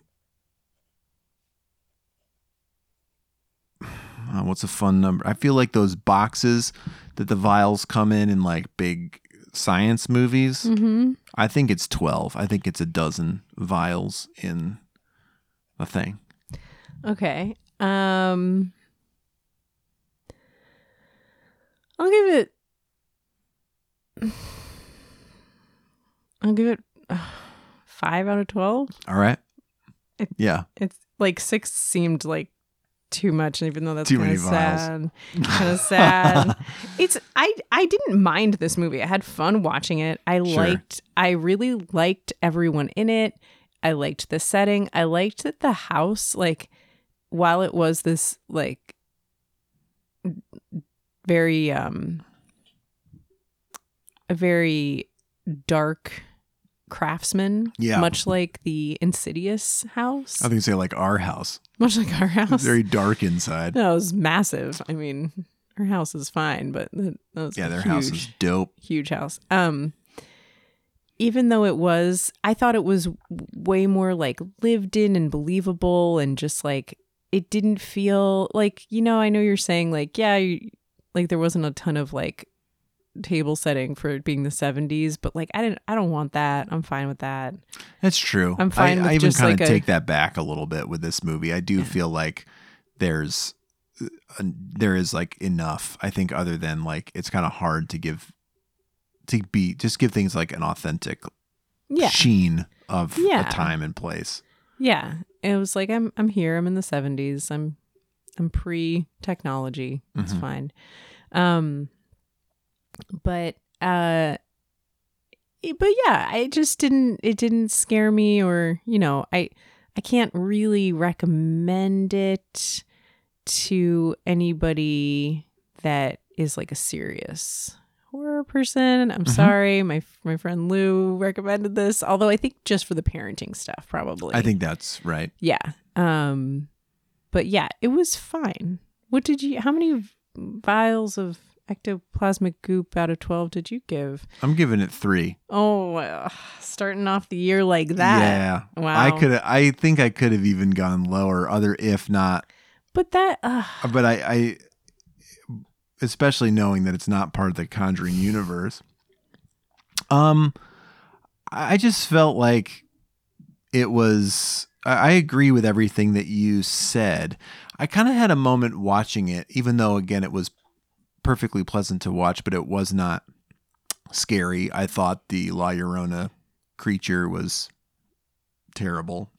C: uh, what's a fun number? I feel like those boxes that the vials come in in like big science movies.
B: mm-hmm.
C: I think it's 12. I think it's a dozen vials in a thing.
B: Okay. Um I'll give it I'll give it uh, 5 out of 12.
C: All right.
B: It-
C: Yeah.
B: It's like 6 seemed like too much and even though that's
C: Too
B: kind
C: many
B: of sad. kind of sad. [LAUGHS] It's I I didn't mind this movie. I had fun watching it. I
C: Sure.
B: liked I really liked everyone in it. I liked the setting. I liked that the house like while it was this like very um a very dark craftsman
C: Yeah.
B: much like the insidious house
C: I think you say like our house.
B: much like our house
C: It's very dark inside.
B: no, it was massive. I mean, her house is fine, but that was
C: Yeah, their
B: huge,
C: house is dope.
B: huge house. Um, even though it was, I thought it was way more like lived in and believable, and just like it didn't feel like you know. I know you're saying like yeah, you, like there wasn't a ton of like table setting for it being the 70s, but like I didn't, I don't want that. I'm fine with that.
C: That's true.
B: I'm fine
C: I,
B: with
C: I even kind
B: like
C: of
B: a-
C: take that back a little bit with this movie. I do feel like there's uh, there is like enough. I think other than like it's kind of hard to give to be just give things like an authentic
B: Yeah.
C: sheen of
B: Yeah.
C: a time and place.
B: Yeah, it was like I'm I'm here. I'm in the 70s. I'm I'm pre technology. It's
C: Mhm.
B: fine. Um, but uh, but yeah, I just didn't. It didn't scare me, or you know, I I can't really recommend it to anybody that is like a serious horror person. I'm
C: Mhm.
B: sorry, my my friend Lou recommended this. Although I think just for the parenting stuff, probably.
C: I think that's right.
B: Yeah. Um but yeah, it was fine. What did you how many vials of ectoplasmic goop out of 12 did you give?
C: I'm giving it three.
B: Oh, uh, starting off the year like that.
C: Yeah.
B: Wow.
C: I could. I think I could have even gone lower. Other if not.
B: But that uh,
C: But I, I, especially knowing that it's not part of the Conjuring universe. Um, I just felt like it was. I agree with everything that you said. I kind of had a moment watching it, even though again it was perfectly pleasant to watch, but it was not scary. I thought the La Llorona creature was terrible.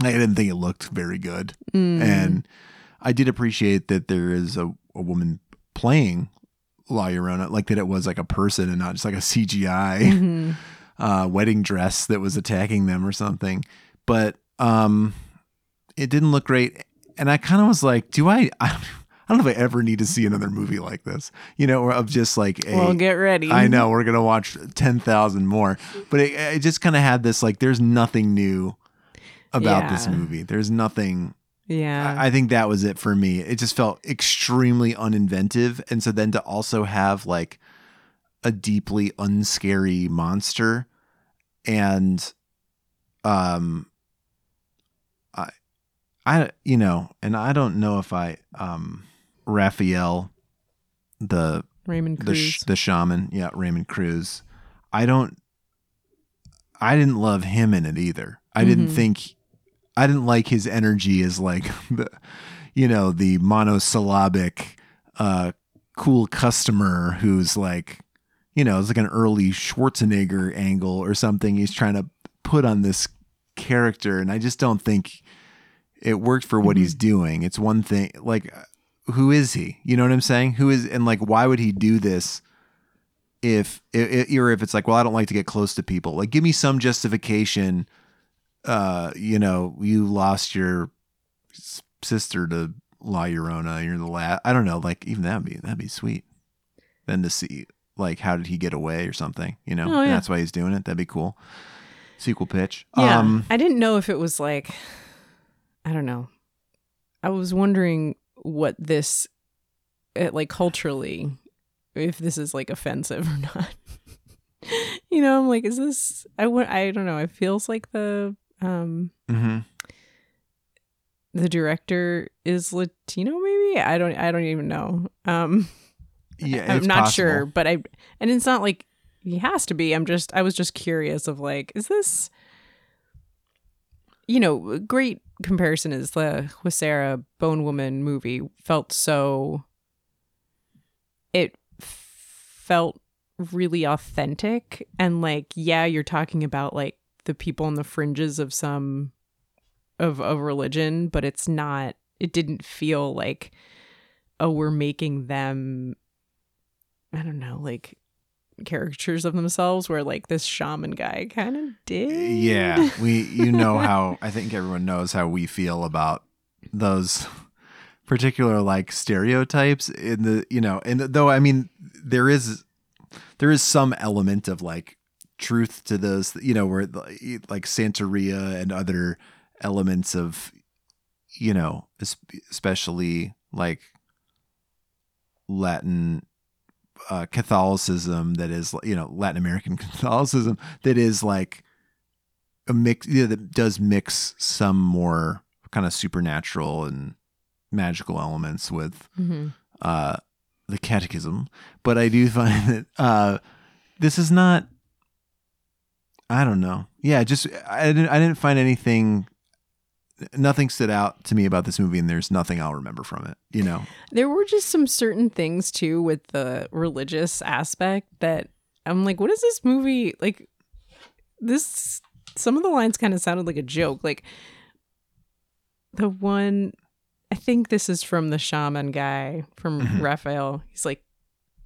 C: I didn't think it looked very good.
B: Mm.
C: And I did appreciate that there is a, a woman playing La Llorona, like that it was like a person and not just like a CGI
B: Mhm. [LAUGHS]
C: uh, wedding dress that was attacking them or something. But um, it didn't look great. And I kind of was like, do I, [LAUGHS] I, don't know if I ever need to see another movie like this, you know, or of just like a,
B: well, get ready.
C: I know we're gonna watch ten thousand more, but it, it just kind of had this like, there's nothing new about this movie. There's nothing.
B: Yeah.
C: I, I think that was it for me. It just felt extremely uninventive, and so then to also have like a deeply unscary monster, and um, I, I, you know, and I don't know if I, um, Rafael, the
B: Raymond
C: the
B: Cruz.
C: the shaman, yeah, Raymond Cruz. I don't I didn't love him in it either. I didn't
B: Mhm.
C: think I didn't like his energy as like [LAUGHS] the you know, the monosyllabic uh cool customer who's like you know, it's like an early Schwarzenegger angle or something he's trying to put on this character and I just don't think it worked for what he's doing. It's one thing like who is he? You know what I'm saying? Who is and like why would he do this if i- i- or if it's like, well, I don't like to get close to people. Like give me some justification uh, you know, you lost your sister to La Llorona, you're the last I don't know, like even that'd be that'd be sweet. Then to see like how did he get away or something, you know?
B: Oh, yeah.
C: that's why he's doing it. That'd be cool. Sequel pitch.
B: Yeah.
C: Um
B: I didn't know if it was like I don't know. I was wondering what this like culturally if this is like offensive or [LAUGHS] not. you know, I'm like is this I want I don't know. It feels like the um
C: mhm.
B: the director is Latino maybe? I don't I don't even know. Um
C: Yeah,
B: I'm not
C: possible.
B: sure, but I and it's not like he has to be. I'm just I was just curious of like, is this you know, great comparison is the Huesera Bone Woman movie felt so it felt really authentic and like yeah, you're talking about like the people on the fringes of some of of religion, but it's not it didn't feel like oh, we're making them I don't know, like caricatures of themselves where like this shaman guy kind of did.
C: Yeah, we you [LAUGHS] know how I think everyone knows how we feel about those particular like stereotypes in the you know and though I mean there is there is some element of like truth to those you know where like Santeria and other elements of you know especially like Latin uh, Catholicism that is you know Latin American [LAUGHS] Catholicism that is like a mix you know, that does mix some more kind of supernatural and magical elements with
B: hmm
C: uh, the catechism, but I do [LAUGHS] find that uh, this is not. I don't know. Yeah, just I didn't. I didn't find anything. Nothing stood out to me about this movie, and there's nothing I'll remember from it. You know.
B: There were just some certain things too with the religious aspect that I'm like, what is this movie like? This some of the lines kind of sounded like a joke. Like the one, I think this is from the shaman guy from
C: Mhm.
B: Rafael. He's like,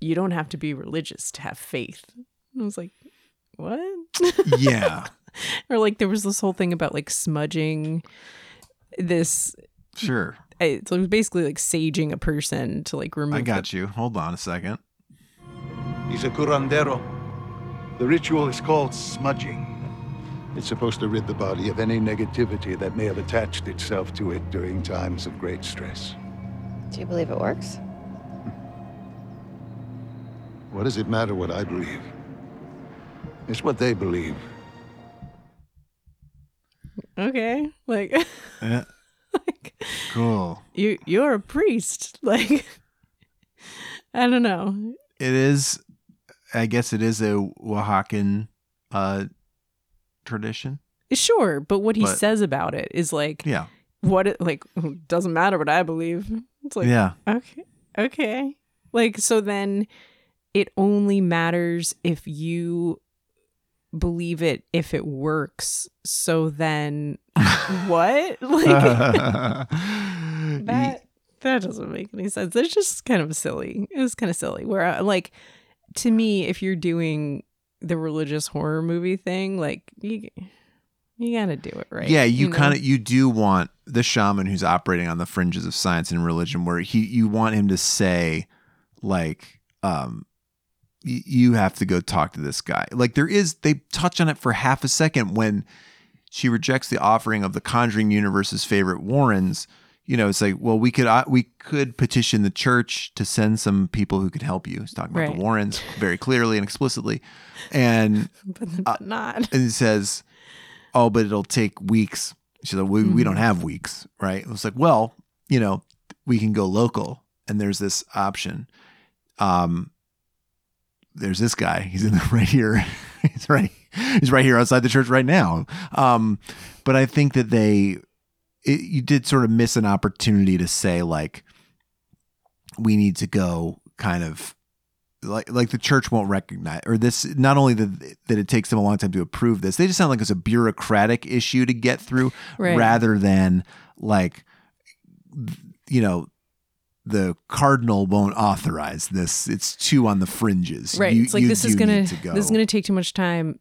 B: you don't have to be religious to have faith. And I was like, what?
C: Yeah. [LAUGHS]
B: or like there was this whole thing about like smudging this
C: Sure.
B: it, so it basically like saging a person to like remove
C: I
B: the-
C: got you. Hold on a second.
I: He's a curandero.
K: The ritual is called smudging. It's supposed to rid the body of any negativity that may have attached itself to it during times of great stress.
L: Do you believe it works?
K: What does it matter what I believe? It's what they believe.
B: Okay like [LAUGHS]
C: Yeah. cool.
B: you you're a priest [LAUGHS] like i don't know
C: It is. I guess it is a Oaxacan uh, tradition.
B: sure but what he
C: But-
B: says about it is like
C: Yeah.
B: what it like doesn't matter what i believe it's like
C: Yeah.
B: okay okay like so then it only matters if you believe it if it works so then [LAUGHS] what [LAUGHS] like that that doesn't make any sense. It's just kind of silly. It was kind of silly. Where uh, like to me, if you're doing the religious horror movie thing, like you you gotta do it right.
C: Yeah, you,
B: know?
C: kind of you do want the shaman who's operating on the fringes of science and religion, where he you want him to say, like, um, you have to go talk to this guy. Like there is, they touch on it for half a second when she rejects the offering of the Conjuring universe's favorite Warrens. You know, it's like, well, we could uh, we could petition the church to send some people who could help you. He's talking about
B: Right.
C: the Warrens very clearly and explicitly, and
B: but, [LAUGHS] but not.
C: and it says, "Oh, but it'll take weeks." She's like, "We, we don't
B: Mhm.
C: have weeks, right?" It was like, "Well, you know, we can go local, and there's this option. Um, there's this guy. He's in the [LAUGHS] right here. he's right. He's right here outside the church right now. Um, but I think that they, it, you did sort of miss an opportunity to say like, we need to go kind of like like the church won't recognize or this not only that that it takes them a long time to approve this they just sound like it's a bureaucratic issue to get through
B: Right.
C: rather than like you know the cardinal won't authorize this it's too on the fringes
B: Right.
C: You-
B: it's like this is gonna
C: to go.
B: this is gonna take too much time,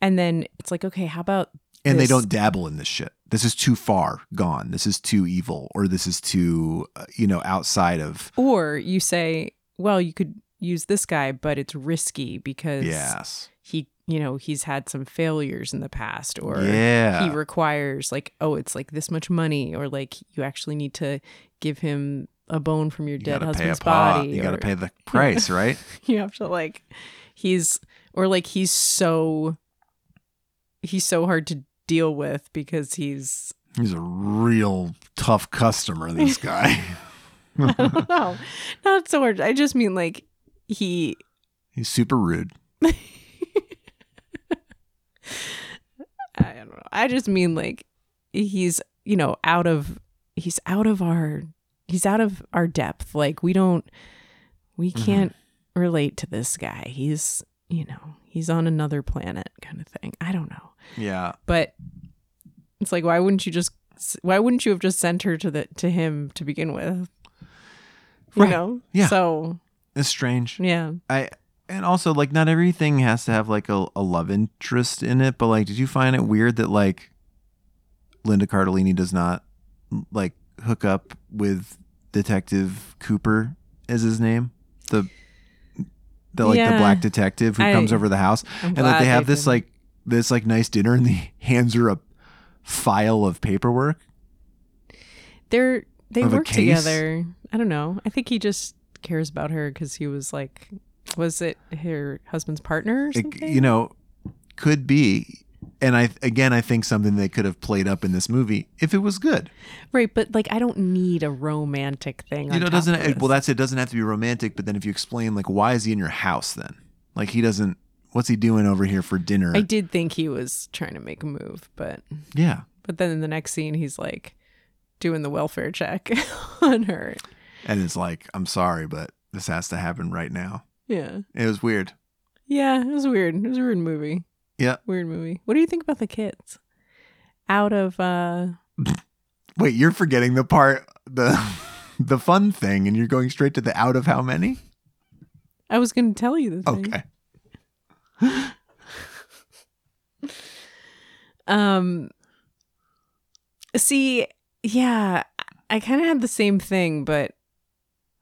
B: and then it's like okay, how about
C: and they don't dabble in this shit this is too far gone this is too evil or this is too uh, you know outside of
B: Or you say, well, you could use this guy, but it's risky because
C: Yes.
B: he, you know, he's had some failures in the past, or
C: Yeah.
B: he requires like, oh, it's like this much money, or like you actually need to give him a bone from your
C: you
B: dead
C: gotta pay a
B: husband's body.
C: you got to pay the [LAUGHS] price right [LAUGHS]
B: you have to like, he's or like he's so he's so hard to deal with because he's
C: he's a real tough customer this [LAUGHS] guy
B: I don't know, not so hard. I just mean like he
C: he's super rude
B: I don't know. I just mean like he's you know out of he's out of our he's out of our depth. Like we don't we
C: Mm-hmm.
B: can't relate to this guy. He's you know he's on another planet kind of thing. I don't know,
C: yeah
B: but it's like why wouldn't you just why wouldn't you have just sent her to the to him to begin with? You
C: Right.
B: know.
C: Yeah.
B: So
C: It's strange.
B: Yeah.
C: I and also like not everything has to have like a, a love interest in it, but like did you find it weird that like Linda Cardellini does not like hook up with Detective Cooper is his name? The the like the black detective who
B: I-
C: comes over the house
B: I'm
C: and that they have
B: they
C: this like this like nice dinner and he [LAUGHS] hands her a file of paperwork.
B: They're they work together. I don't know. I think he just cares about her because he was like, was it her husband's partner or
C: It- you know, could be. And I again, I think something they could have played up in this movie if it was good.
B: right? But like, I don't need a romantic thing.
C: You
B: on
C: know, doesn't it, well that's it. Doesn't have to be romantic. But then if you explain like why is he in your house then? Like he doesn't. What's he doing over here for dinner?
B: I did think he was trying to make a move, but
C: yeah.
B: but then in the next scene, he's like doing the welfare check [LAUGHS] on her.
C: And it's like, I'm sorry, but this has to happen right now.
B: Yeah,
C: It was weird.
B: yeah, it was weird. It was a weird movie.
C: Yeah.
B: Weird movie. What do you think about the kids? Out of uh
C: Wait, you're forgetting the part the [LAUGHS] the fun thing, and you're going straight to the out of how many?
B: I was going to tell you the thing.
C: Okay. [LAUGHS]
B: Um see, yeah, I kind of had the same thing, but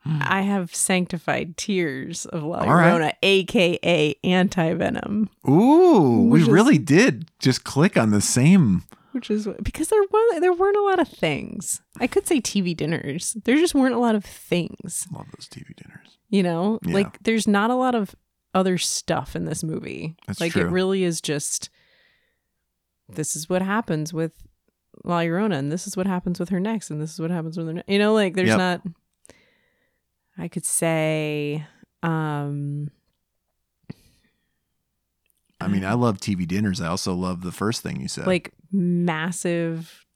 B: I have sanctified tears of La.
C: All right.
B: Llorona, aka anti-venom,
C: Ooh, we
B: is-
C: really did just click on the same.
B: which is because there was there weren't a lot of things. I could say TV dinners. There just weren't a lot of things.
C: Love those TV dinners.
B: You know,
C: Yeah.
B: like there's not a lot of other stuff in this movie.
C: That's
B: like it really is just this is what happens with La Llorona, and this is what happens with her next, and this is what happens with her. Ne- you know, like there's
C: Yep.
B: not. I could say, um
C: I mean, I love TV dinners. I also love the first thing you said.
B: like massive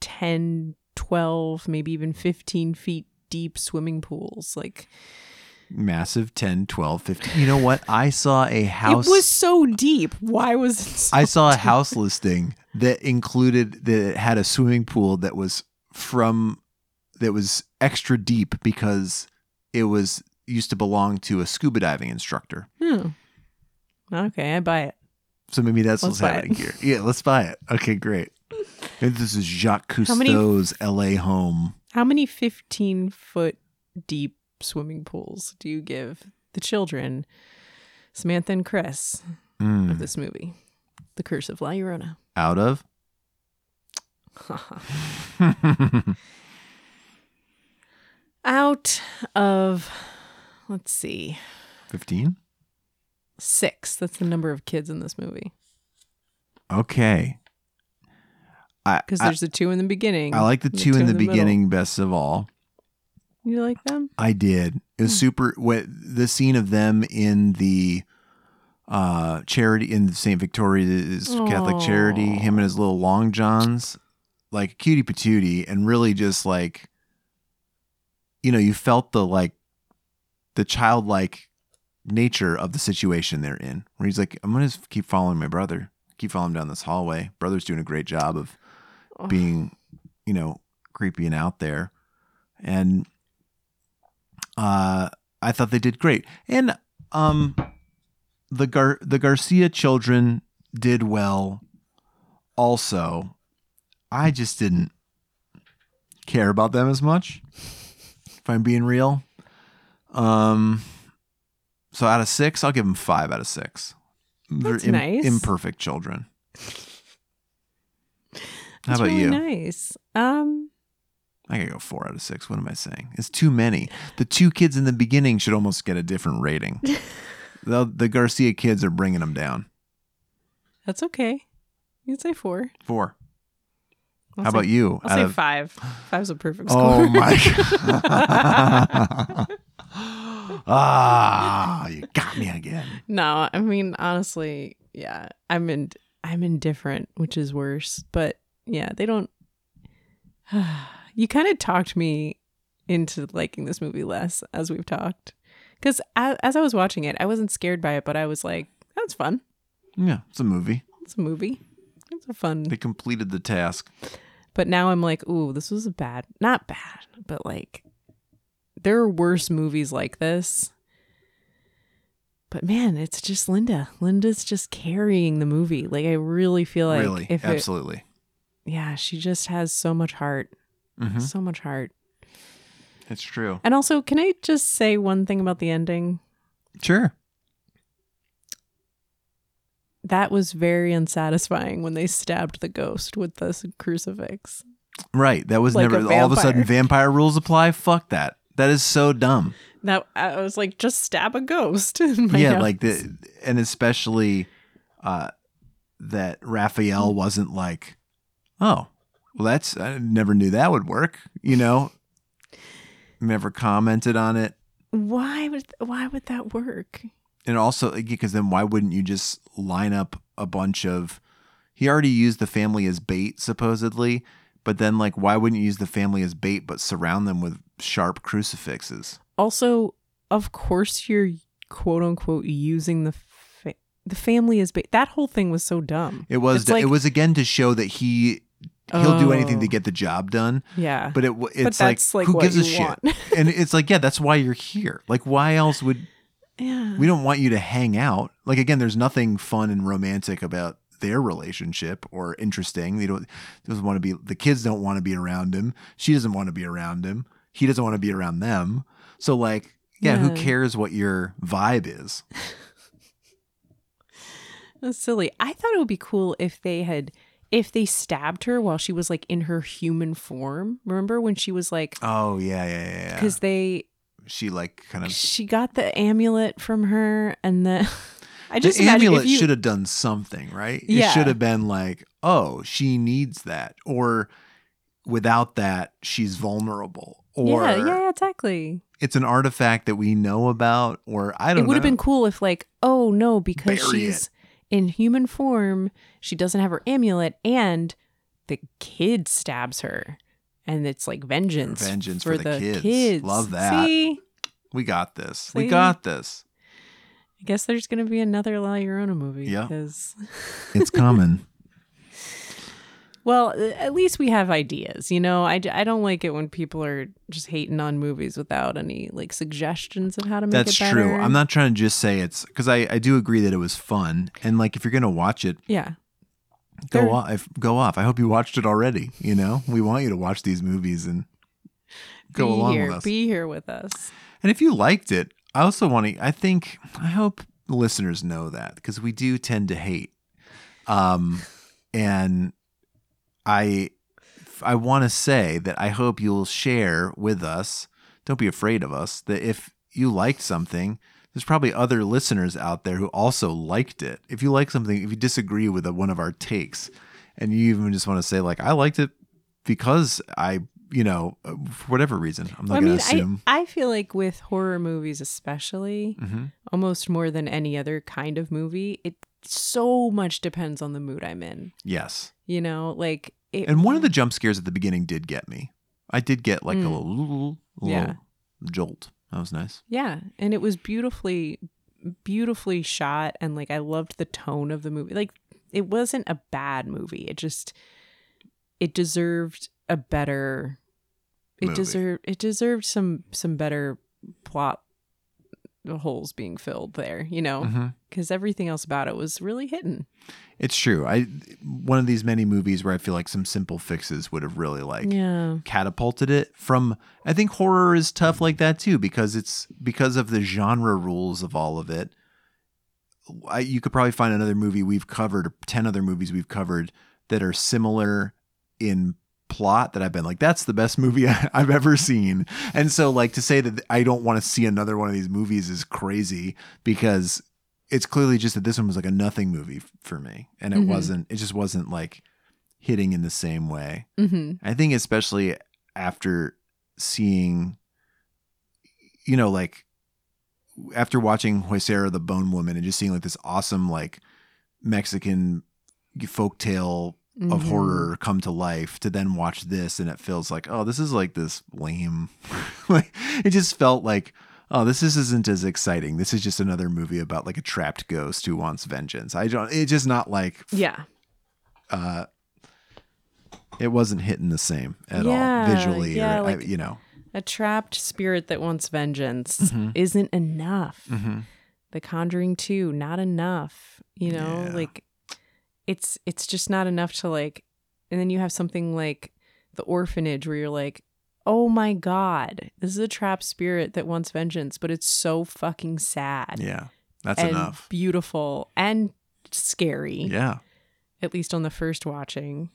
B: 10, 12, maybe even 15 feet deep swimming pools. Like
C: massive 10, 12, 15. You know what? I saw a [LAUGHS] house.
B: it was so deep. Why was it so
C: I saw a house listing that included that it had a swimming pool that was from that was extra deep because it was used to belong to a scuba diving instructor.
B: Hmm. Okay, I buy it.
C: So maybe that's
B: Let's
C: what's happening
B: it.
C: here. Yeah, let's buy it. Okay, great. And this is Jacques Cousteau's LA home.
B: How many 15 foot deep swimming pools do you give the children, Samantha and Chris,
C: Mm.
B: of this movie? The Curse of La Llorona.
C: Out of [LAUGHS] [LAUGHS]
B: Out of, let's see,
C: 15?
B: six. That's the number of kids in this movie.
C: Okay. I
B: Because
C: I-
B: there's the two in the beginning.
C: I like the
B: and
C: two in the,
B: middle.
C: beginning best of all.
B: You like them?
C: I did. It was
B: Hmm.
C: super. What the scene of them in the uh charity in St. Victoria's Catholic Charity, him and his little long johns, like cutie patootie, and really just like, you know, you felt the like, the childlike nature of the situation they're in. Where he's like, I'm gonna keep following my brother, keep following him down this hallway. Brother's doing a great job of
B: Oh.
C: being, you know, creepy and out there, and uh, I thought they did great. And um, the Gar the Garcia children did well. Also, I just didn't care about them as much. If I'm being real, um, so out of six, I'll give them five out of six.
B: That's
C: im-
B: nice.
C: Imperfect children. How
B: That's
C: about
B: really
C: you?
B: Nice. Um,
C: I gotta go four out of six. What am I saying? It's too many. The two kids in the beginning should almost get a different rating. [LAUGHS] the, the Garcia kids are bringing them down.
B: that's okay. You can say four.
C: Four.
B: I'll
C: How
B: say-
C: about you?
B: I'll
C: Out
B: say
C: of-
B: five. Five's a perfect score.
C: Oh my [LAUGHS] god! [LAUGHS] ah, you got me again.
B: no, I mean honestly, yeah, I'm in. I'm indifferent, which is worse. But yeah, they don't. [SIGHS] you kind of talked me into liking this movie less as we've talked, because as, as I was watching it, I wasn't scared by it, but I was like, "That's fun.
C: Yeah, it's a movie.
B: It's a movie. It's a fun."
C: They completed the task.
B: But now I'm like, ooh, this was a bad, not bad, but like, there are worse movies like this. But man, it's just Linda. Linda's just carrying the movie. Like I really feel like
C: really,
B: if it-
C: absolutely.
B: yeah, she just has so much heart,
C: Mhm.
B: so much heart.
C: It's true.
B: And also, can I just say one thing about the ending?
C: Sure.
B: That was very unsatisfying when they stabbed the ghost with the crucifix.
C: Right. That was
B: Like
C: never. All of a sudden,
B: vampire.
C: rules apply. Fuck that. That is so dumb.
B: That I was like, just stab a ghost. [LAUGHS] in my
C: yeah,
B: house.
C: like the and especially uh that Rafael wasn't like, oh, well that's I never knew that would work, you know. Never commented on it.
B: why would why would that work?
C: And also because then why wouldn't you just line up a bunch of he already used the family as bait supposedly, but then like why wouldn't you use the family as bait but surround them with sharp crucifixes?
B: Also, of course, you're quote unquote using the fa- the family as bait. That whole thing was so dumb.
C: It was
B: It's like-
C: it was again to show that he he'll do anything to
B: Oh.
C: get the job done.
B: Yeah.
C: But it w-
B: But
C: it's like,
B: like,
C: who gives a
B: you
C: shit? [LAUGHS] and it's like yeah, that's why you're here. Like why else would
B: Yeah.
C: we don't want you to hang out? Like again, there's nothing fun and romantic about their relationship or interesting. They don't doesn't want to be the kids don't want to be around him. She doesn't want to be around him. He doesn't want to be around them. So like yeah, who cares what your vibe is? [LAUGHS]
B: That's silly. I thought it would be cool if they had if they stabbed her while she was like in her human form. Remember when she was like
C: Oh yeah, yeah, yeah. yeah.
B: because they
C: she like kind of
B: she got the amulet from her and then [LAUGHS] I just
C: the amulet
B: if you,
C: should have done something, right? It
B: Yeah.
C: should have been like, oh, she needs that, or without that, she's vulnerable, or
B: yeah, yeah, exactly.
C: it's an artifact that we know about, or I don't know.
B: It would have been cool if like, oh no, because
C: Bury
B: she's in human form, she doesn't have her amulet, and the kid stabs her, and it's like vengeance,
C: Vengeance for, the, kids.
B: kids.
C: Love that.
B: See,
C: We got this. We got this.
B: I guess there's gonna be another La Llorona movie.
C: Yeah.
B: because [LAUGHS]
C: It's coming.
B: well, at least we have ideas. You know, I, I don't like it when people are just hating on movies without any like suggestions of how to make
C: That's
B: it better.
C: true. I'm not trying to just say it's because I, I do agree that it was fun. And like if you're gonna watch it,
B: Yeah.
C: Go off go off. I hope you watched it already. You know? We want you to watch these movies and go
B: be
C: along
B: here,
C: with us.
B: Be here with us.
C: And if you liked it, I also want to, I think, I hope the listeners know that because we do tend to hate. Um, and I, I want to say that I hope you'll share with us. Don't be afraid of us. That if you liked something, there's probably other listeners out there who also liked it. If you like something, if you disagree with a, one of our takes, and you even just want to say like, I liked it because I, you know, for whatever reason, I'm not
B: Well,
C: going to assume.
B: I, I feel like with horror movies, especially,
C: Mhm.
B: almost more than any other kind of movie, it so much depends on the mood I'm in.
C: yes.
B: You know, like it,
C: And one of the jump scares at the beginning did get me. I did get like a
B: Mm.
C: little, little
B: Yeah.
C: jolt. That was nice.
B: yeah, and it was beautifully, beautifully shot, and like I loved the tone of the movie. Like it wasn't a bad movie. It just it deserved a better. It
C: Movie.
B: deserved it deserved some some better plot holes being filled there. You know,
C: mm-hmm.
B: because everything else about it was really hidden.
C: It's true. I one of these many movies where I feel like some simple fixes would have really like
B: Yeah.
C: catapulted it from. I think horror is tough like that too because it's because of the genre rules of all of it. I, you could probably find another movie we've covered, ten other movies we've covered that are similar in plot that I've been like, that's the best movie [LAUGHS] I've ever seen. And so, like, to say that I don't want to see another one of these movies is crazy because it's clearly just that this one was like a nothing movie for me. And it
B: Mhm.
C: wasn't, it just wasn't like hitting in the same way.
B: hmm
C: I think, especially after seeing, you know, like after watching Huesera the Bone Woman and just seeing like this awesome, like Mexican folktale of
B: Mhm.
C: horror come to life to then watch this and it feels like, oh, this is like this lame. [LAUGHS] like it just felt like, oh, this is, isn't as exciting. This is just another movie about like a trapped ghost who wants vengeance. I don't, it's just not like,
B: Yeah.
C: uh, it wasn't hitting the same at
B: Yeah,
C: all visually
B: yeah,
C: or, I- you know.
B: A trapped spirit that wants vengeance
C: Mhm.
B: isn't enough.
C: Mhm.
B: The Conjuring 2, not enough. You know,
C: Yeah.
B: like it's it's just not enough to like and then you have something like The Orphanage where you're like, "Oh my god, this is a trapped spirit that wants vengeance, but it's so fucking sad."
C: Yeah, that's
B: and
C: enough.
B: Beautiful and scary.
C: Yeah.
B: At least on the first watching.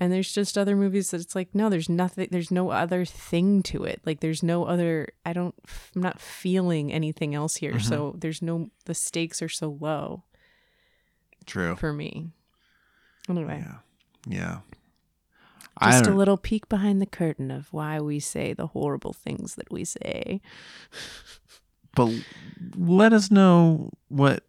B: And there's just other movies that it's like, no, there's nothing, there's no other thing to it. Like, there's no other, I don't, I'm not feeling anything else here.
C: Mhm.
B: So there's no, the stakes are so low
C: True.
B: for me. Anyway,
C: Yeah. I
B: just a little peek behind the curtain of why we say the horrible things that we say.
C: but let us know what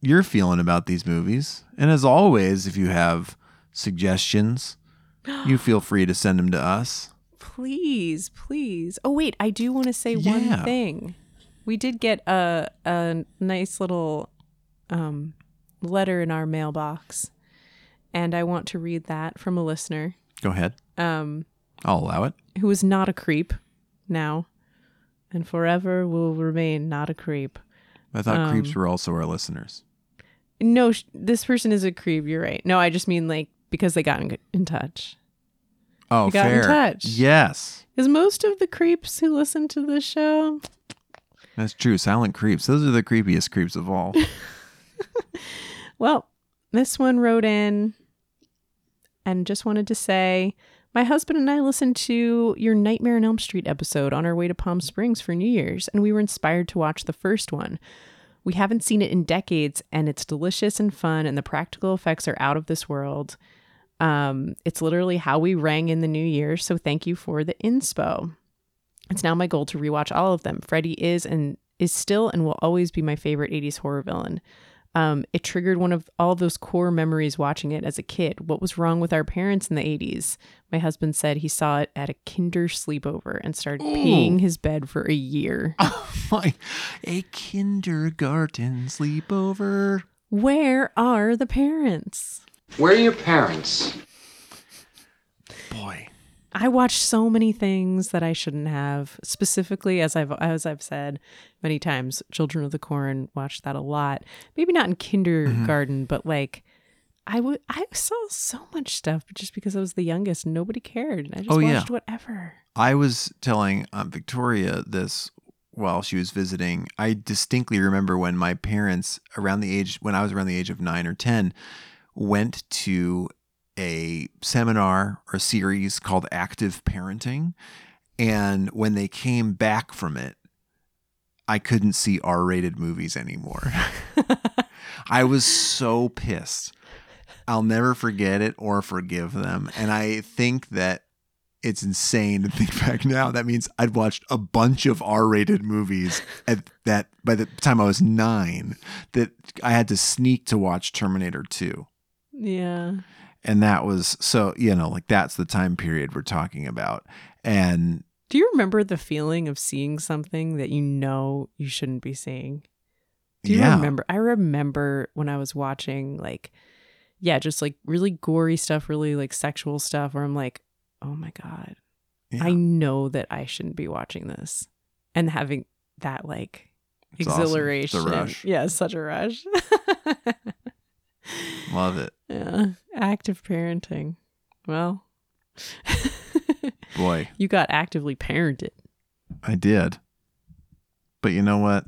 C: you're feeling about these movies. And as always, if you have suggestions, [GASPS] you feel free to send them to us.
B: Please, please. Oh wait, I do want to say
C: Yeah.
B: one thing. We did get a a nice little um letter in our mailbox. And I want to read that from a listener
C: Go ahead.
B: um
C: I'll allow it.
B: who is not a creep now and forever will remain not a creep.
C: I thought
B: Um,
C: creeps were also our listeners.
B: No, sh- this person is a creep, you're right. No, I just mean like because they got in, in touch.
C: Oh,
B: They got in touch.
C: Yes,
B: Is most of the creeps who listen to this show
C: that's true. Silent creeps. Those are the creepiest creeps of all. [LAUGHS]
B: Well, this one wrote in and just wanted to say my husband and I listened to your Nightmare on Elm Street episode on our way to Palm Springs for New Year's, and we were inspired to watch the first one. We haven't seen it in decades, and it's delicious and fun, and the practical effects are out of this world. Um, it's literally how we rang in the new year, so thank you for the inspo. It's now my goal to rewatch all of them. Freddy is and is still and will always be my favorite 80s horror villain. Um, it triggered one of all those core memories watching it as a kid. What was wrong with our parents in the 80s? My husband said he saw it at a kinder sleepover and started peeing his bed for a year. [LAUGHS]
C: Oh My, a kindergarten sleepover.
B: Where are the parents?
J: Where are your parents?
C: Boy.
B: I watched so many things that I shouldn't have. Specifically, as I've as I've said many times, Children of the Corn watched that a lot. Maybe not in kindergarten, but like I would I saw so much stuff just because I was the youngest. Nobody cared. I just
C: Oh, yeah.
B: watched whatever.
C: I was telling um, Victoria this while she was visiting. I distinctly remember when my parents, around the age, when I was around the age of nine or 10, went to a seminar or series called Active Parenting. And when they came back from it, I couldn't see R rated movies anymore. [LAUGHS] I was so pissed. I'll never forget it or forgive them. And I think that it's insane to think [LAUGHS] back now. That means I'd watched a bunch of R-rated movies at that by the time I was nine. That I had to sneak to watch Terminator 2.
B: Yeah.
C: And that was so, you know, like that's the time period we're talking about. And
B: Do you remember the feeling of seeing something that you know you shouldn't be seeing? Do you
C: Yeah.
B: remember? I remember when I was watching like yeah, just like really gory stuff, really like sexual stuff where I'm like, "Oh my god. I know that I shouldn't be watching this." And having that like
C: It's awesome.
B: Exhilaration.
C: rush.
B: Yeah, such a rush. [LAUGHS]
C: love it.
B: Yeah, active parenting. Well, [LAUGHS]
C: Boy,
B: you got actively parented.
C: I did. But you know what?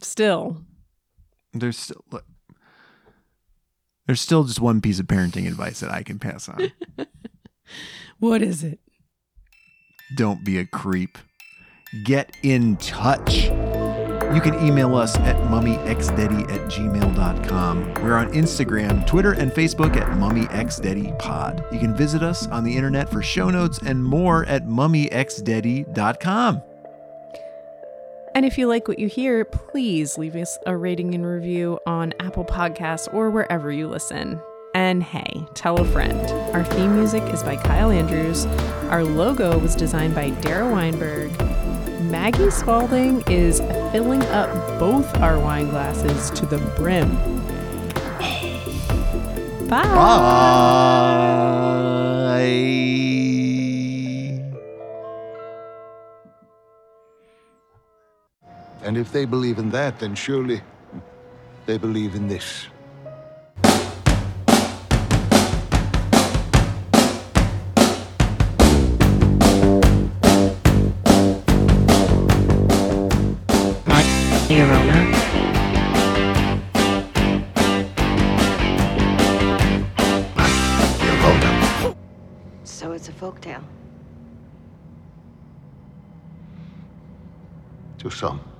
B: Still,
C: There's still look, there's still just one piece of parenting advice that I can pass on. [LAUGHS]
B: what is it?
C: Don't be a creep. Get in touch. You can email us at mummyxdaddy at gmail.com. We're on Instagram, Twitter, and Facebook at mummyxdaddypod. You can visit us on the internet for show notes and more at mummyxdaddy.com.
B: And if you like what you hear, please leave us a rating and review on Apple Podcasts or wherever you listen. And hey, tell a friend. Our theme music is by Kyle Andrews. Our logo was designed by Dara Weinberg. Maggie Spalding is filling up both our wine glasses to the brim.
C: Bye.
K: And if they believe in that, then surely they believe in this.
E: Your Rona.
F: folktale.
I: To some.